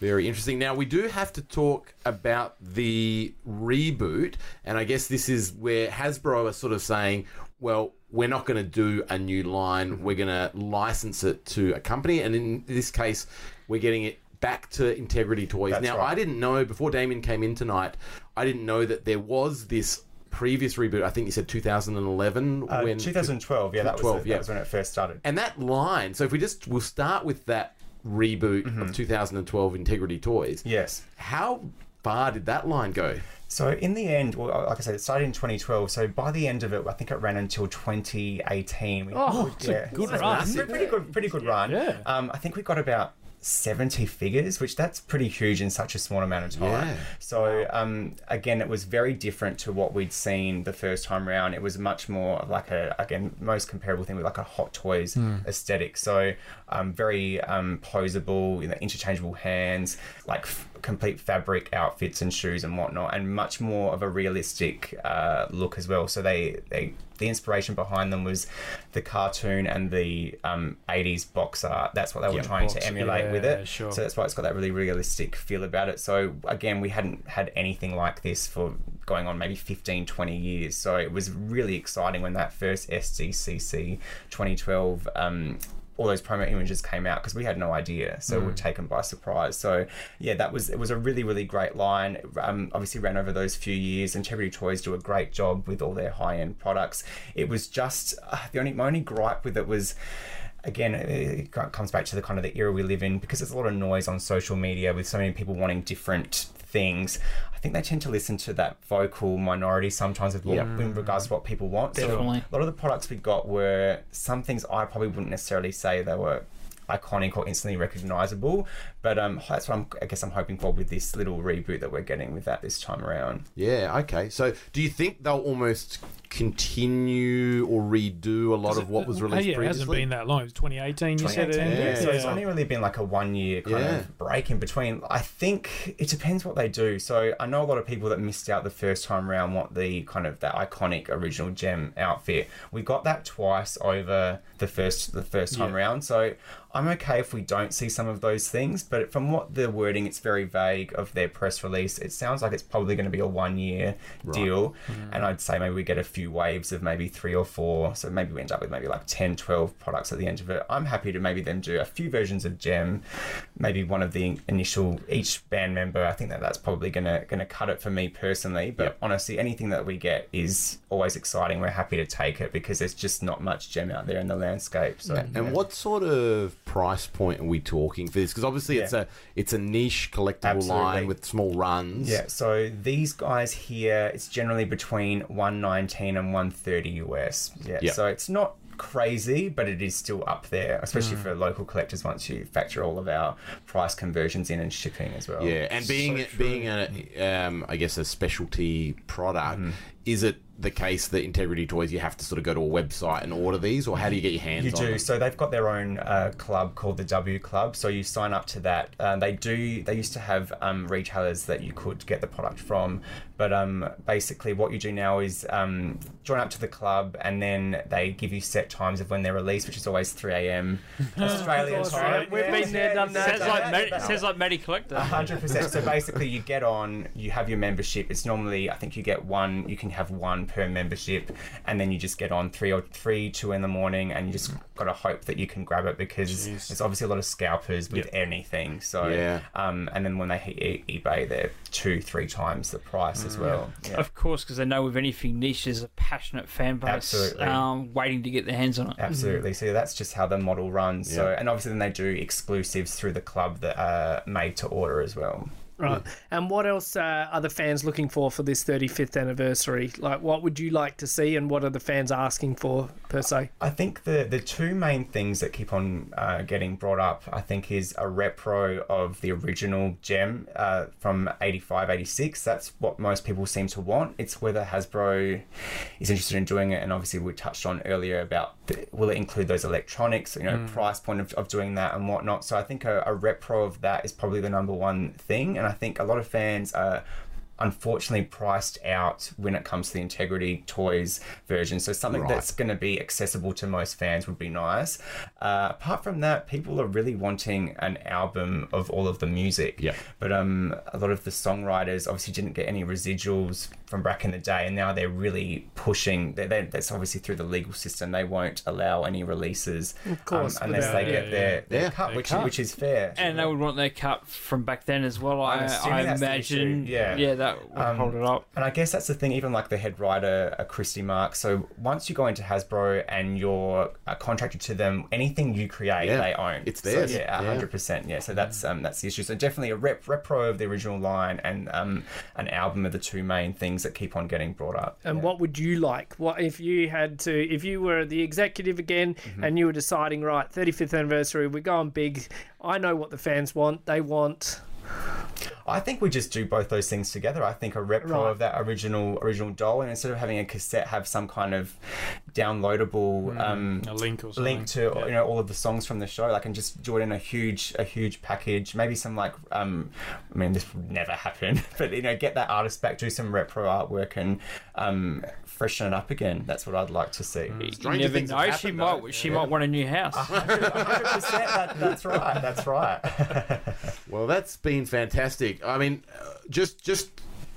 Very interesting. Now, we do have to talk about the reboot, and I guess this is where Hasbro are sort of saying, well, we're not going to do a new line, we're going to license it to a company, and in this case, we're getting it back to Integrity Toys. That's now, right. I didn't know, before Damien came in tonight, I didn't know that there was this previous reboot. I think you said 2011 Uh, when 2012, yeah, that was, the- yeah. that was when it first started. and that line, so if we just we'll start with that reboot of 2012 Integrity Toys. Yes. How far did that line go? So in the end, well, like I said, it started in 2012. So by the end of it, I think it ran until 2018. We- Oh, it's a good It's run. Pretty, pretty good, pretty good run. Yeah. Um, I think we got about 70 figures, which that's pretty huge in such a small amount of time. Yeah. So um, again, it was very different to what we'd seen the first time round. It was much more like a again most comparable thing with like a Hot Toys aesthetic. So um, very um, posable, you know, interchangeable hands, like f- complete fabric outfits and shoes and whatnot, and much more of a realistic uh, look as well. So they they the inspiration behind them was the cartoon and the um, 80s box art. That's what they were Yeah, trying box- to emulate with it. sure. So that's why it's got that really realistic feel about it. So again, we hadn't had anything like this for going on maybe 15, 20 years. So it was really exciting when that first SDCC 2012 um, all those promo images came out because we had no idea, so Mm. we were taken by surprise. So yeah, that was it was a really really great line. Um, obviously ran over those few years. and Integrity Toys do a great job with all their high end products. It was just uh, the only my only gripe with it was. Again, it comes back to the kind of the era we live in because there's a lot of noise on social media with so many people wanting different things. I think they tend to listen to that vocal minority sometimes with what, in regards to what people want. Definitely. So a lot of the products we got were some things I probably wouldn't necessarily say they were iconic or instantly recognizable. But um, that's what I'm, I guess I'm hoping for with this little reboot that we're getting with that this time around. Yeah, okay. So do you think they'll almost continue or redo a lot of what was released yeah, it hasn't been that long. It was 2018, you said it. 2018, Yeah. So it's only really been like a one year kind Yeah. of break in between. I think it depends what they do. So I know a lot of people that missed out the first time around want the kind of that iconic original Jem outfit. We got that twice over the first the first time Yeah. round. So I'm okay if we don't see some of those things, but from what the wording, it's very vague of their press release. It sounds like it's probably going to be a one year deal. Mm. And I'd say maybe we get a few waves of maybe three or four. So maybe we end up with maybe like 10, 12 products at the end of it. I'm happy to maybe them do a few versions of Jem, maybe one of the initial, each band member. I think that that's probably going to going to cut it for me personally. But Yep. honestly, anything that we get is always exciting. We're happy to take it because there's just not much Jem out there in the landscape. So And yeah. what sort of price point are we talking for this? Because obviously it's a it's a niche collectible Absolutely. line with small runs. Yeah, so these guys here, it's generally between 119 and 130 US. Yeah, Yep. so it's not crazy, but it is still up there, especially for local collectors once you factor all of our price conversions in and shipping as well. Yeah, and being being a um, I guess a specialty product, Mm-hmm. is it the case that Integrity Toys you have to sort of go to a website and order these, or how do you get your hands You do. them? So they've got their own uh, club called the W Club. So you sign up to that. Uh, they do. They used to have um, retailers that you could get the product from, but um, basically what you do now is um, join up to the club, and then they give you set times of when they're released, which is always 3 a.m. Australian time. We've been there, done that. Sounds like Matty, sounds like Matty Collector. hundred percent. So basically, you get on, you have your membership. It's normally, I think you get one. You can have one per membership, and then you just get on three or three, two in the morning, and you just got to hope that you can grab it because there's obviously a lot of scalpers with anything. So Yeah. um, and then when they hit e- eBay, they're two, three times the price as well. Yeah. Of course, because they know with anything niche, there's a passionate fan base um, waiting to get their hands on it. Absolutely. So that's just how the model runs. So and obviously then they do exclusives through the club that are made to order as well. Right. And what else uh, are the fans looking for for this 35th anniversary? Like, what would you like to see, and what are the fans asking for per se? I think the the two main things that keep on uh, getting brought up, I think, is a repro of the original Jem uh, from 85, 86. That's what most people seem to want. It's whether Hasbro is interested in doing it, and obviously we touched on earlier about the, will it include those electronics, you know, price point of, of doing that and whatnot. So I think a, a repro of that is probably the number one thing, and I think a lot of fans are unfortunately priced out when it comes to the Integrity Toys version. So something Right. that's going to be accessible to most fans would be nice. Uh, apart from that, people are really wanting an album of all of the music. Yeah. But um, a lot of the songwriters obviously didn't get any residuals from back in the day, and now they're really pushing. They, they, that's obviously through the legal system. They won't allow any releases, of course, unless without- they get yeah, their, their Yeah, cut, their which cut. which is fair. And they would want their cut from back then as well. I, I'm assuming I imagine. yeah. yeah, that would Um, hold it up. And I guess that's the thing, even like the head writer, uh, Christy Marx. So once you go into Hasbro and you're uh, contracted to them, anything you create, Yeah, they own. it's So, theirs. yeah, Yeah. hundred percent. Yeah. So that's um, that's the issue. So definitely a rep repro of the original line and um, an album are the two main things that keep on getting brought up. And Yeah. what would you like? What if you had to? If you were the executive again, Mm-hmm. and you were deciding, right, 35th anniversary, we're going big. I know what the fans want. They want. I think we just do both those things together. I think a repro Right. of that original original doll, and instead of having a cassette, have some kind of downloadable um, A link or something. link to you know all of the songs from the show. Like, and just do it in a huge a huge package. Maybe some like um, I mean, this would never happen, but you know, get that artist back, do some repro artwork, and um, freshen it up again. That's what I'd like to see. You Stranger never things have know. She happened, might. though. She might want a new house. 100%. That, that's right. That's right. Well, that's been fantastic. I mean, uh, just just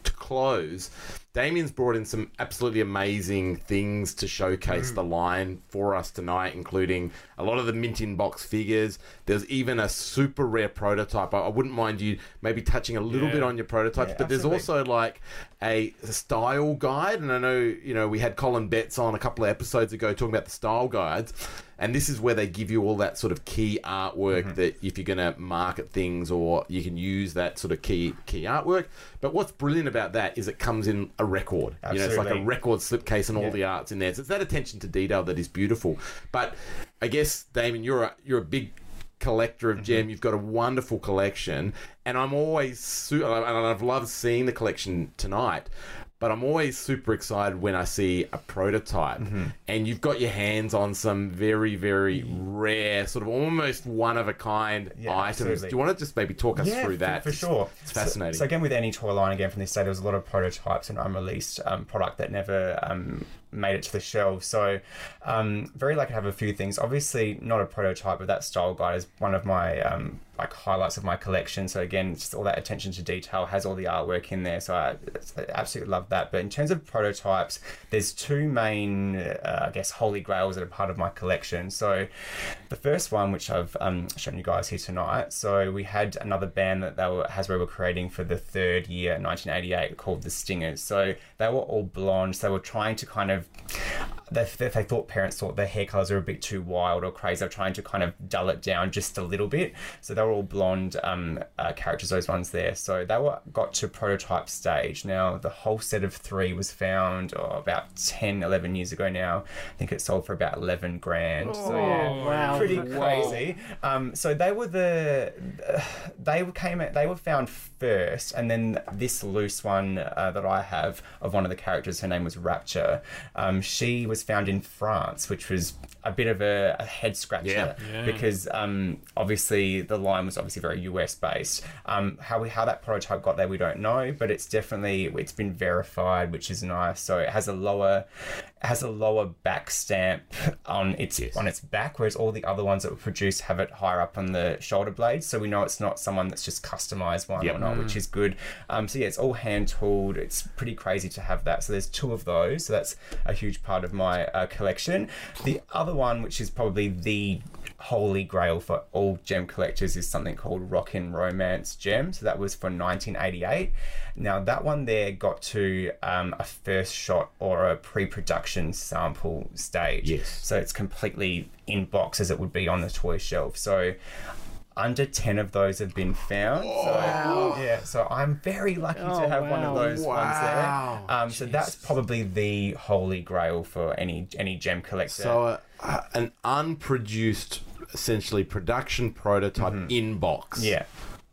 to close, Damien's brought in some absolutely amazing things to showcase mm. the line for us tonight, including a lot of the mint in box figures. There's even a super rare prototype. I, I wouldn't mind you maybe touching a little Yeah. bit on your prototypes, Yeah, but there's also like a style guide. And I know, you know, we had Colin Betts on a couple of episodes ago talking about the style guides. And this is where they give you all that sort of key artwork Mm-hmm. that if you're going to market things or you can use that sort of key key artwork. But what's brilliant about that is it comes in a record. You know, it's like a record slipcase and all Yeah. the art's in there. So it's that attention to detail that is beautiful. But I guess, Damien, you're a, you're a big collector of Mm-hmm. Jem. You've got a wonderful collection, and I'm always su- and I've loved seeing the collection tonight. But I'm always super excited when I see a prototype, Mm-hmm. and you've got your hands on some very, very rare, sort of almost one of a kind Yeah, items. absolutely. Do you want to just maybe talk us yeah, through that? for, sure. It's fascinating. So, so again, with any toy line, again from this day, there was a lot of prototypes and unreleased um, product that never um, made it to the shelves. So um, very lucky to have a few things. Obviously, not a prototype, but that style guide is one of my um, like highlights of my collection. So again, just all that attention to detail has all the artwork in there. So I, I absolutely love that. But in terms of prototypes, there's two main, uh, I guess, holy grails that are part of my collection. So the first one, which I've um, shown you guys here tonight. So we had another band that they were Hasbro were creating for the third year, 1988, called the Stingers. So they were all blonde. So they were trying to kind of they, they, they thought parents thought their hair colors were a bit too wild or crazy. They're trying to kind of dull it down just a little bit. So they were all blonde um, uh, characters, those ones there. So they were got to prototype stage. Now the whole set of three was found oh, about 10, 11 years ago now. I think it sold for about 11 grand. so yeah, wow. pretty crazy. Um, so they were the they came they were found first, and then this loose one uh, that I have of one of the characters, her name was Rapture. Um, she was found in France, which was a bit of a, a head scratcher Yeah. Yeah. because um, obviously the line was obviously very US based. Um, how we how that prototype got there, we don't know, but it's definitely it's been verified, which is nice. So it has a lower has a lower back stamp on its Yes. on its back, whereas all the other ones that were produced have it higher up on the shoulder blades. So we know it's not someone that's just customized one Yep. or not, which is good. Um, so yeah, it's all hand tooled. It's pretty crazy to have that. So there's two of those. So that's a huge part of my uh, collection. The other one, which is probably the holy grail for all Jem collectors, is something called Rockin' Romance Jem. So that was for 1988. Now that one there got to um, a first shot or a pre-production sample stage. Yes. So it's completely in box as it would be on the toy shelf. So under 10 of those have been found. So, yeah, so I'm very lucky Oh, to have one of wow. those ones there. Um, so that's probably the holy grail for any any Jem collector. So, uh, an unproduced, essentially production prototype in box. yeah.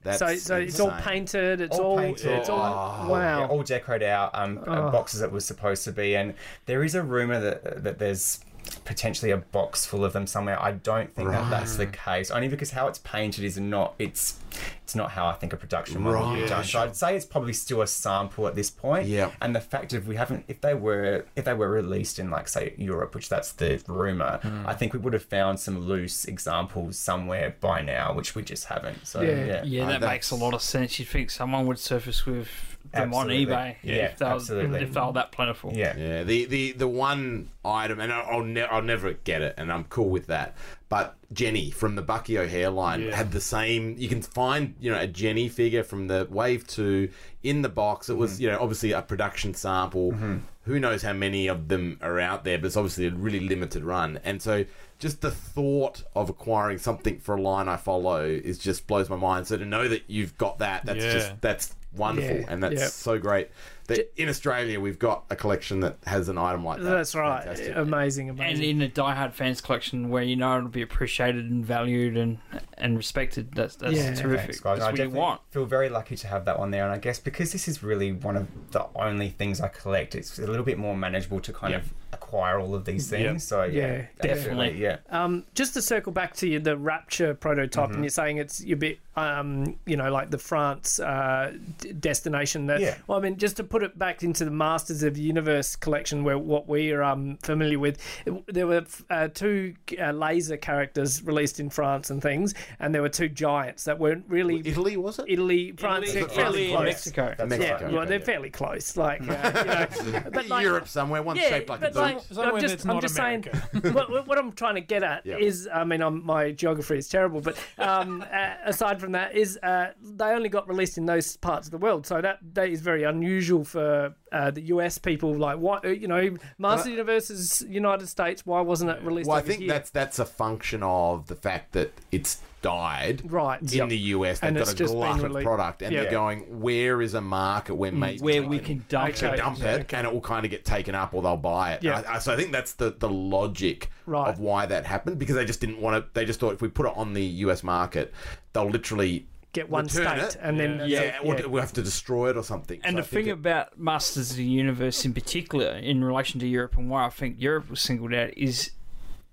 That's so, so it's all insane. painted. It's All all. painted. It's all. Oh. wow. Yeah, all decorated out um, uh, boxes it was supposed to be, and there is a rumor that that there's potentially a box full of them somewhere. I don't think that that's the case. Only because how it's painted is not. It's it's not how I think a production model would be done. So I'd say it's probably still a sample at this point. Yeah. And the fact if we haven't, if they were, if they were released in like say Europe, which that's the rumor, Hmm. I think we would have found some loose examples somewhere by now, which we just haven't. So Yeah. yeah, Yeah, that that's- makes a lot of sense. You'd think someone would surface with them Absolutely. on eBay Yeah, if, they were, absolutely. if they were that plentiful. yeah. Yeah, the, the, the one item, and I'll, I'll, ne- I'll never get it, and I'm cool with that. But Jenny from the Bucky O'Hare line Yeah. had the same. You can find, you know, a Jenny figure from the Wave 2 in the box. It was, mm-hmm. you know, obviously a production sample. Mm-hmm. Who knows how many of them are out there, but it's obviously a really limited run. And so just the thought of acquiring something for a line I follow is just blows my mind. So to know that you've got that, that's Yeah. just, that's wonderful. Yeah, And that's yeah. so great. That in Australia, we've got a collection that has an item like that. That's right. Fantastic. Amazing, And amazing. in a diehard fans collection where you know it'll be appreciated and valued and and respected, that's that's Yeah. terrific. Thanks, guys. That's I what you definitely want. feel very lucky to have that one there, and I guess because this is really one of the only things I collect, it's a little bit more manageable to kind of acquire all of these things. Yeah. So yeah, Yeah, definitely, definitely. yeah. Um, just to circle back to you, the Rapture prototype, Mm-hmm. and you're saying it's a bit, um, you know, like the France uh, d- destination. That, Yeah. Well, I mean, just to put it back into the Masters of the Universe collection, where what we're um, familiar with, it- there were uh, two uh, laser characters released in France and things, and there were two giants that weren't really Italy, was it? Italy, France, Italy, they're fairly Italy close. Mexico. That's Mexico. right. Yeah, well, they're yeah. fairly close. Like, uh, you know, but like, Europe somewhere, one yeah, shaped like a but like, Somewhere I'm just, I'm just saying, what, what I'm trying to get at Yeah. is, I mean, I'm, my geography is terrible, but um, uh, aside from that, is uh, they only got released in those parts of the world, so that that is very unusual for uh, the US people. Like, what you know, Master Universe is United States. Why wasn't it released? Well, I think here? that's that's a function of the fact that it's died Right, in yep. the US. They've And got a just glut of product, and Yeah. they're going, where is a market mm. where maybe Where we we can dump Okay. it. dump it, and it will kind of get taken up, or they'll buy it. Yeah. I, I- so I think that's the the logic Right. of why that happened because they just didn't want to. They just thought if we put it on the US market, they'll literally get one return state, it. and then yeah, that's it, or we'll have to destroy it or something. And So the thing it- about Masters of the Universe in particular, in relation to Europe, and why I think Europe was singled out, is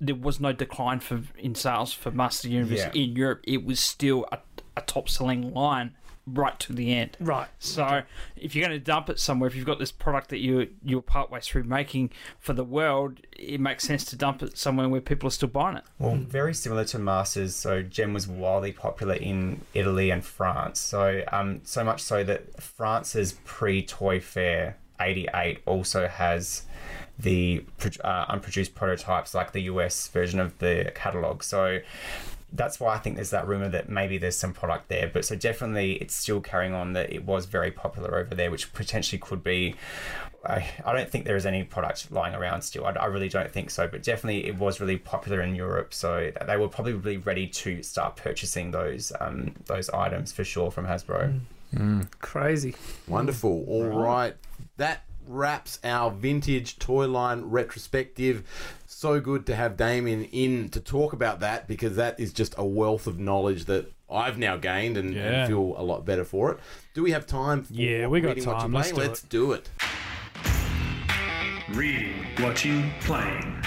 there was no decline for in sales for Masters Universe Yeah. in Europe. It was still a, a top selling line right to the end. right. So if you're going to dump it somewhere, if you've got this product that you you're partway through making for the world, it makes sense to dump it somewhere where people are still buying it. Well, very similar to Masters. So Jem was wildly popular in Italy and France. So um, so much so that France's pre-Toy Fair '88 also has the uh, unproduced prototypes, like the US version of the catalog. So that's why I think there's that rumor that maybe there's some product there. But so definitely, it's still carrying on that it was very popular over there, which potentially could be. I, I don't think there is any product lying around still. I, I really don't think so. But definitely, it was really popular in Europe, so they were probably ready to start purchasing those um, those items for sure from Hasbro. Crazy. Wonderful. All right. That wraps our vintage toy line retrospective. So good to have Damien in to talk about that because that is just a wealth of knowledge that I've now gained and, and feel a lot better for it. Do we have time for Yeah, we got reading what time. you're Let's do Let's do it. Reading, watching, playing.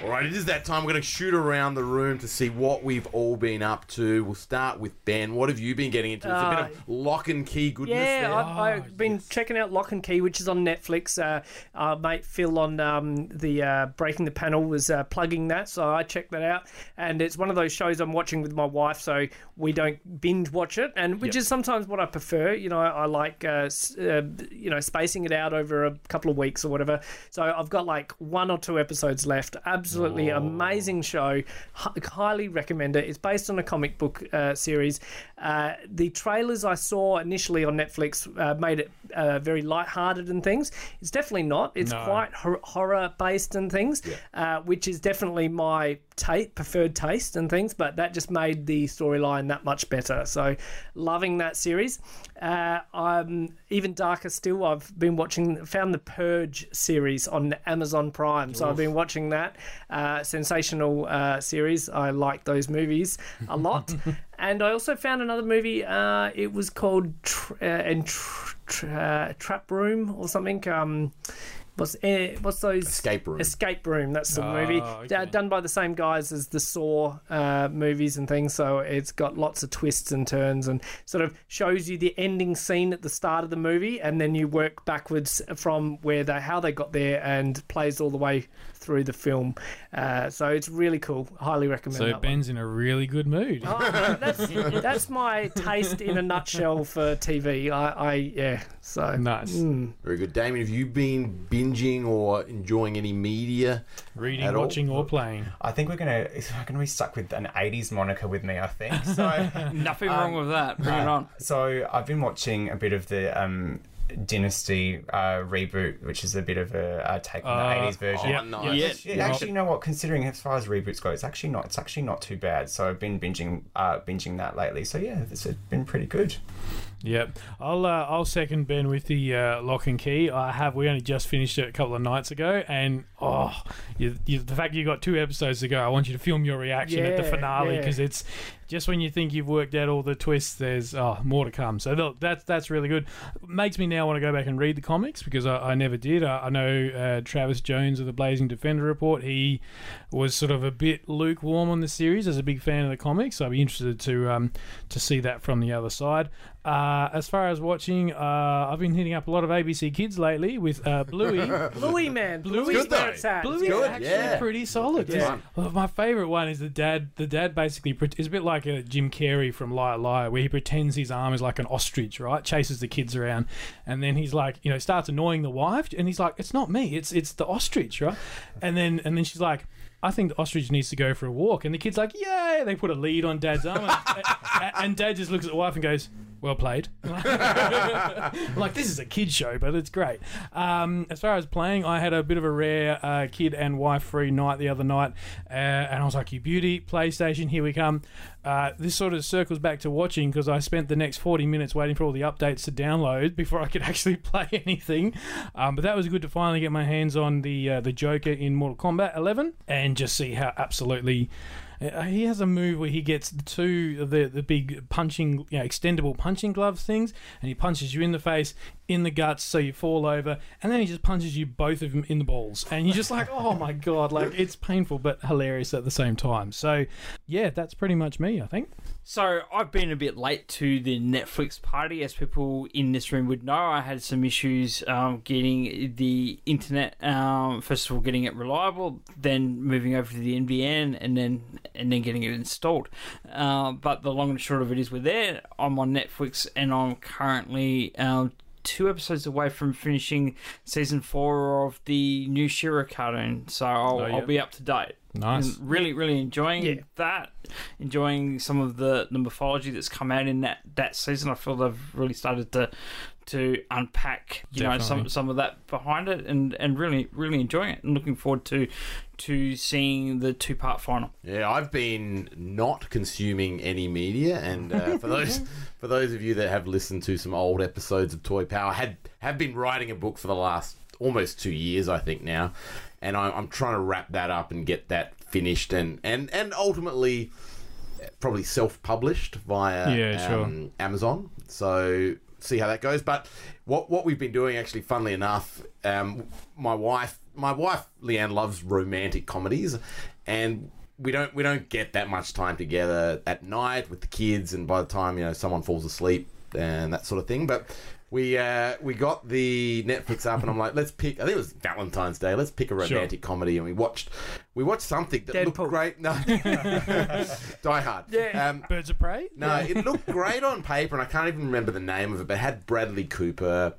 All right, it is that time. We're going to shoot around the room to see what we've all been up to. We'll start with Ben. What have you been getting into? It's a bit of Locke and Key goodness Yeah, there. I've, I've been checking out Locke and Key, which is on Netflix. Uh, uh, mate Phil on um, the uh, Breaking the Panel was uh, plugging that, so I checked that out. And it's one of those shows I'm watching with my wife, so we don't binge watch it, and which is sometimes what I prefer. You know, I, I like uh, uh, you know spacing it out over a couple of weeks or whatever. So I've got like one or two episodes left. Absolutely amazing show. H- highly recommend it. It's based on a comic book uh, series. Uh, the trailers I saw initially on Netflix uh, made it uh, very light-hearted and things. It's definitely not. It's No. quite hor- horror-based and things, uh, which is definitely my ta- preferred taste and things. But that just made the storyline that much better. So, loving that series. Uh, I'm even darker still. I've been watching, found the Purge series on Amazon Prime. So I've been watching that uh, sensational uh, series. I like those movies a lot. and I also found another movie. Uh, it was called tr- uh, and uh, Trap Room or something. Um, what's eh, what's those Escape Room. Escape Room. That's the Oh, movie okay. D- done by the same guys as the Saw uh, movies and things. So it's got lots of twists and turns and sort of shows you the ending scene at the start of the movie, and then you work backwards from where they how they got there and plays all the way through the film. Uh, so it's really cool. Highly recommend So that one. Ben's in a really good mood. Oh, that's that's my taste in a nutshell for TV. I, I yeah. So Nice. mm. Very good. Damien, have you been binging or enjoying any media? Reading, At all? watching, or playing. I think we're gonna we're gonna be stuck with an '80s moniker with me. I think so. Nothing wrong with that. Bring it on. So I've been watching a bit of the um, Dynasty uh, reboot, which is a bit of a, uh take on Uh, the '80s version. yeah, nice. yeah. It's- it actually, you know what? Considering as far as reboots go, it's actually not. It's actually not too bad. So I've been binging, uh, binging that lately. So yeah, it's been pretty good. Yep, I'll uh, I'll second Ben with the uh, Locke and Key. I have. We only just finished it a couple of nights ago, and oh, you, you, the fact you got two episodes to go, I want you to film your reaction at the Yeah, finale yeah. because it's just when you think you've worked out all the twists, there's oh, more to come. So that's that's really good. Makes me now want to go back and read the comics because I, I never did. I, I know uh, Travis Jones of the Blazing Defender Report. He was sort of a bit lukewarm on the series as a big fan of the comics. So I'd be interested to um, to see that from the other side. Uh, as far as watching, uh, I've been hitting up a lot of ABC Kids lately with uh, Bluey. Bluey man, Bluey's good, where it's at. Bluey's good, actually yeah. pretty solid. Fun. Well, my favorite one is the dad. The dad basically pre- is a bit like a Jim Carrey from Liar Liar, where he pretends his arm is like an ostrich, right? Chases the kids around, and then he's like, you know, starts annoying the wife, and he's like, "It's not me, it's it's the ostrich, right?" And then and then she's like. I think the ostrich needs to go for a walk, and the kid's like, "Yay!" They put a lead on Dad's arm, and, and, and Dad just looks at the wife and goes, "Well played." like this is a kid show, but it's great. Um, as far as playing, I had a bit of a rare uh, kid and wife free night the other night, uh, and I was like, "You beauty, PlayStation, here we come." Uh, this sort of circles back to watching because I spent the next 40 minutes waiting for all the updates to download before I could actually play anything. Um, but that was good to finally get my hands on the uh, the Joker in Mortal Kombat 11 and just see how absolutely. Uh, he has a move where he gets two the the big punching, you know, extendable punching gloves things, and he punches you in the face, in the guts, so you fall over, and then he just punches you both of them in the balls, and you're just like, oh my god, like it's painful but hilarious at the same time. So, yeah, that's pretty much me, I think. So I've been a bit late to the Netflix party, as people in this room would know. I had some issues um, getting the internet. Um, first of all, getting it reliable, then moving over to the NBN, and then and then getting it installed. Uh, but the long and short of it is, we're there. I'm on Netflix, and I'm currently. Um, Two episodes away from finishing season four of the new She-Ra cartoon, so I'll, Oh, yeah. I'll be up to date. Nice. And really, really enjoying Yeah. that. Enjoying some of the, the mythology that's come out in that, that season. I feel they've really started to to unpack, you know, some some of that behind it, and, and really, really enjoying it, and looking forward to to seeing the two part final. Yeah, I've been not consuming any media, and uh, for those for those of you that have listened to some old episodes of Toy Power, had have been writing a book for the last almost two years, I think now, and I'm, I'm trying to wrap that up and get that finished, and and and ultimately probably self published via Yeah, sure. um, Amazon. So see how that goes. But what what we've been doing, actually, funnily enough, um, my wife, my wife Leanne loves romantic comedies, and we don't we don't get that much time together at night with the kids, and by the time you know someone falls asleep and that sort of thing, but. We uh, we got the Netflix up and I'm like, let's pick. I think it was Valentine's Day. Let's pick a romantic comedy, and we watched we watched something that Deadpool. looked great. No, Die Hard. Yeah. Um, Birds of Prey? no, it looked great on paper, and I can't even remember the name of it. But it had Bradley Cooper.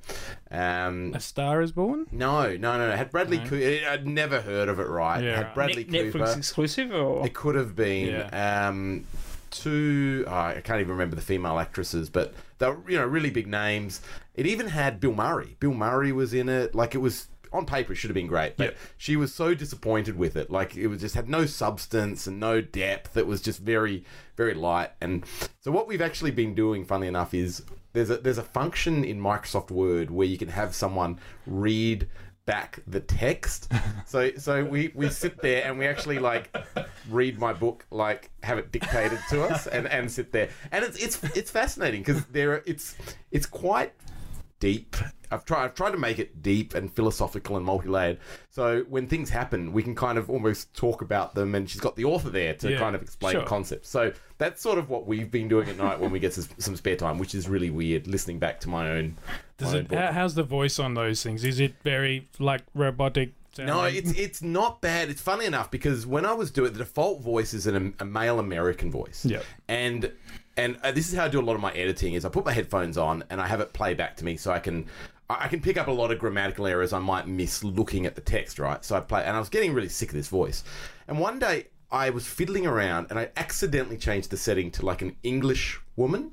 Um, A Star is Born? no, no, no, it had Bradley No. Cooper. I'd never heard of it. Right? Yeah, It had right. Bradley Ne- Cooper. Netflix exclusive, or It could have been um, two. oh, I can't even remember the female actresses, but they were you know really big names. It even had Bill Murray. Bill Murray was in it. Like it was on paper, it should have been great, but Yep. she was so disappointed with it. Like it was just had no substance and no depth. It was just very very light. And so what we've actually been doing, funnily enough, is there's a there's a function in Microsoft Word where you can have someone read back the text. So so we we sit there and we actually like read my book like have it dictated to us and and sit there. And it's it's it's fascinating because there it's it's quite deep I've tried I've tried to make it deep and philosophical and multi-layered. So when things happen, we can kind of almost talk about them, and she's got the author there to Yeah, kind of explain sure. concepts. So that's sort of what we've been doing at night when we get some, spare time, which is really weird. Listening back to my own. Does my own it? How, how's the voice on those things? Is it very like robotic? No, it's it's not bad. It's funny enough because when I was doing it, the default voice is an, a male American voice. Yeah, And and uh, this is how I do a lot of my editing: is I put my headphones on and I have it play back to me, so I can I I can pick up a lot of grammatical errors I might miss looking at the text. Right. So I play, and I was getting really sick of this voice. And one day I was fiddling around and I accidentally changed the setting to like an English woman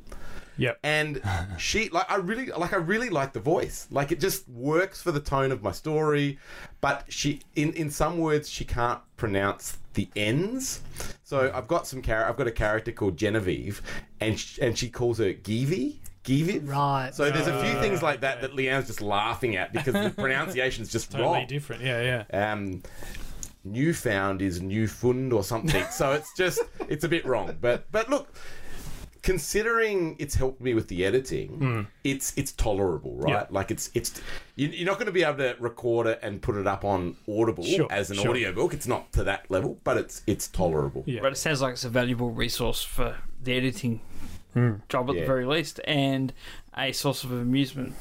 Yep. and she like I really like I really like the voice. Like it just works for the tone of my story, but she in in some words she can't pronounce the ends. So I've got some char- I've got a character called Genevieve, and sh- and she calls her Geevy. Geevy. Right. So there's a few things like that that Leanne's just laughing at because the pronunciation's just totally wrong. different. Yeah, yeah. Um, Newfound is Newfund or something. So it's just it's a bit wrong. But but look, considering it's helped me with the editing, hmm. it's it's tolerable, right? Yeah. Like it's it's you- you're not going to be able to record it and put it up on Audible Sure, as an sure. audiobook. It's not to that level, but it's it's tolerable. Yeah. But it sounds like it's a valuable resource for the editing hmm. job at Yeah. the very least, and a source of amusement.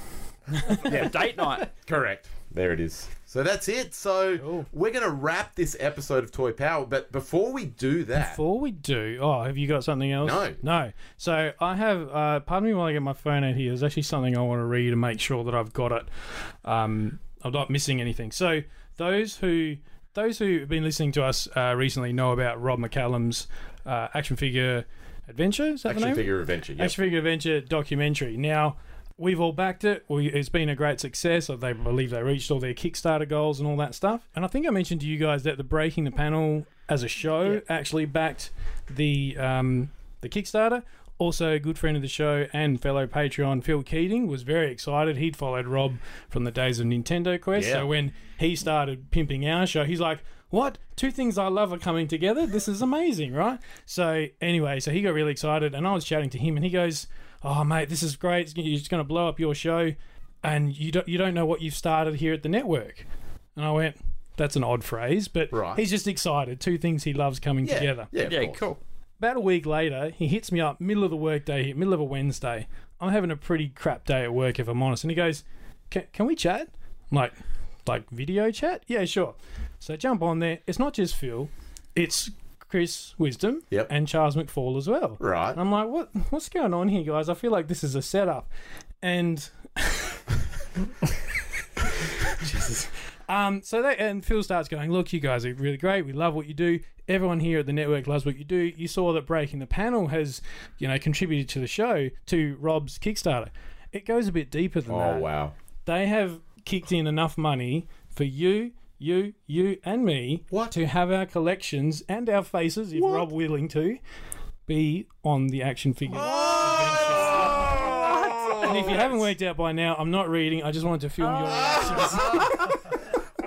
yeah, date night. Correct. There it is. So that's it. So we're going to wrap this episode of Toy Power. But before we do that, Before we do, oh, have you got something else? No. No. So I have, uh, pardon me while I get my phone out here, there's actually something I want to read and make sure that I've got it. Um, I'm not missing anything. So those who. Those who have been listening to us uh, recently know about Rob McCallum's uh, action figure adventure. Is that the action name? figure adventure. Yep. Action Figure Adventure documentary. Now, we've all backed it. We, it's been a great success. They believe they reached all their Kickstarter goals and all that stuff. And I think I mentioned to you guys that the Breaking the Panel as a show actually backed the um, the Kickstarter. Also, a good friend of the show and fellow Patreon Phil Keating was very excited. He'd followed Rob from the days of Nintendo Quest. Yeah. So when he started pimping our show, he's like, "What? Two things I love are coming together. This is amazing, right?" So anyway, so he got really excited, and I was chatting to him, and he goes, "Oh, mate, this is great. You're just going to blow up your show, and you don't you don't know what you've started here at the network." And I went, "That's an odd phrase, but Right. he's just excited. Two things he loves coming Yeah. together." Yeah, Yeah, course. cool. About a week later, he hits me up, middle of the workday, middle of a Wednesday. I'm having a pretty crap day at work, if I'm honest. And he goes, "Can, can we chat?" I'm like, like video chat? Yeah, sure. So jump on there. It's not just Phil, it's Chris Wisdom Yep. and Charles McFall as well. Right. And I'm like, what? What's going on here, guys? I feel like this is a setup. And Jesus. Um, so they and Phil starts going, look, you guys are really great. We love what you do. Everyone here at the network loves what you do. You saw that Breaking the Panel has, you know, contributed to the show to Rob's Kickstarter. It goes a bit deeper than Oh that. Oh wow. They have kicked in enough money for you, you, you, and me What? to have our collections and our faces, if Rob willing to, be on the action figure. Oh! And if you haven't worked out by now, I'm not reading. I just wanted to film your oh! reactions.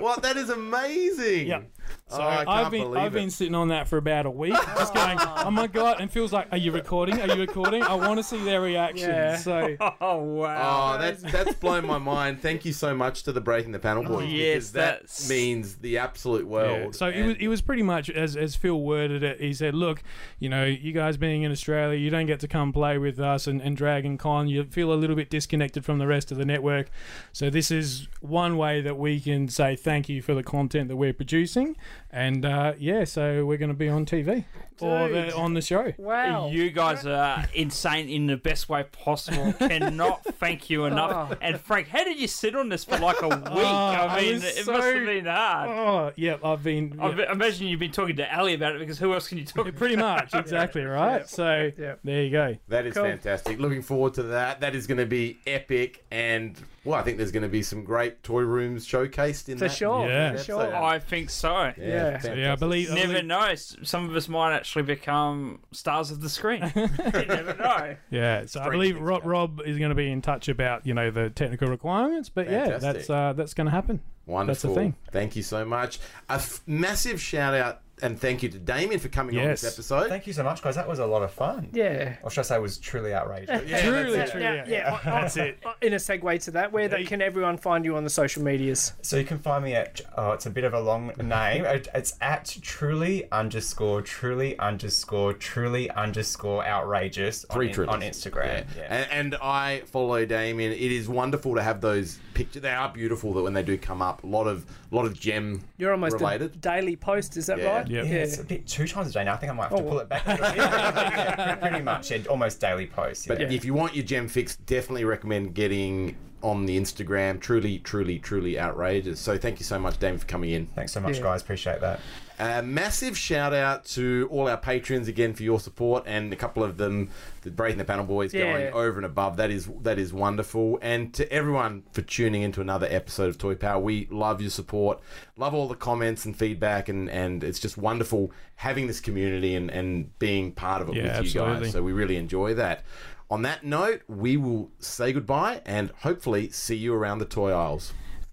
What? That is amazing. Yep. So Oh, I I've been believe I've it. been sitting on that for about a week, just going, oh my god, and feels like, are you recording? Are you recording? I want to see their reaction. Yeah. So Oh wow. Oh, that's that's blown my mind. Thank you so much to the Breaking the Panel boys. yes, because that means the absolute world. Yeah. So it was, it was pretty much as as Phil worded it. He said, "Look, you know, you guys being in Australia, you don't get to come play with us and, and Dragon Con. You feel a little bit disconnected from the rest of the network. So this is one way that we can say thank you for the content that we're producing. And uh, yeah, so we're going to be on TV or the, on the show. Wow. You guys are insane in the best way possible. Cannot thank you enough. And Frank, how did you sit on this for like a week? I I mean, was it so- must have been hard. Oh, yeah, I've been I yeah, be- imagine you've been talking to Ali about it because who else can you talk to? pretty much exactly right. So Yeah. there you go. That is Cool. fantastic. Looking forward to that. That is going to be epic, and well, I think there's going to be some great toy rooms showcased in For that. sure. Yeah. For sure. I think so. Yeah, Yeah. Yeah, I fantastic. believe. I Never believe- know. Some of us might actually become stars of the screen. you never know. Yeah, so I believe Rob. Rob is going to be in touch about you know the technical requirements, but yeah, that's uh, that's going to happen. Wonderful. That's the thing. Thank you so much. A f- massive shout out and thank you to Damien for coming on this episode. Thank you so much, guys. That was a lot of fun. Yeah. Or should I say, it was truly outrageous. Yeah, Truly, that's truly. Now, Yeah, yeah, I- I- That's it. Uh, uh, in a segue to that, where they, can everyone find you on the social medias? So you can find me at oh, it's a bit of a long name. It's at truly underscore truly underscore truly underscore outrageous on, Three in- Trulies. on Instagram. Yeah. And, and I follow Damien. It is wonderful to have those pictures. They are beautiful that when they do come up, a lot of lot of Jem You're almost a related. daily post, is that Yeah. right? Yep. Yeah, it's a bit two times a day now. I think I might have to Oh. pull it back. a little bit. yeah, pretty much, yeah, almost daily posts. Yeah. But if you want your Jem fix, definitely recommend getting on the Instagram. Truly, truly, truly outrageous. So thank you so much, Damien, for coming in. Thanks so much, Yeah. guys. Appreciate that. A massive shout out to all our patrons again for your support, and a couple of them, the Breaking the Panel Boys, Yeah. going over and above. That is that is wonderful, and to everyone for tuning into another episode of Toy Power. We love your support, love all the comments and feedback, and and it's just wonderful having this community and and being part of it Yeah, with you guys. So we really enjoy that. On that note, we will say goodbye and hopefully see you around the toy aisles.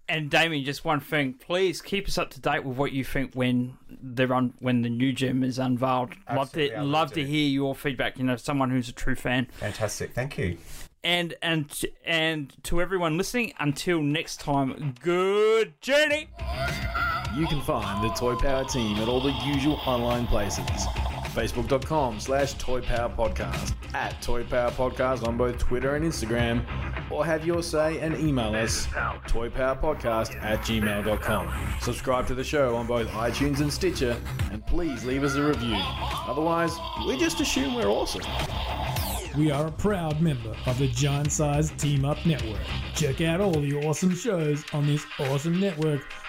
And Damien, just one thing, please keep us up to date with what you think when they're on when the new Jem is unveiled. Absolutely, I love to love to hear your feedback. You know, someone who's a true fan. Fantastic. Thank you. And and and to everyone listening, until next time, good journey. You can find the Toy Power team at all the usual online places. Facebook.com slash Toy Power Podcast, at Toy Power Podcast on both Twitter and Instagram, or have your say and email us toypowerpodcast at gmail.com. Subscribe to the show on both iTunes and Stitcher, and please leave us a review. Otherwise, we just assume we're awesome. We are a proud member of the Giant Size Team Up Network. Check out all the awesome shows on this awesome network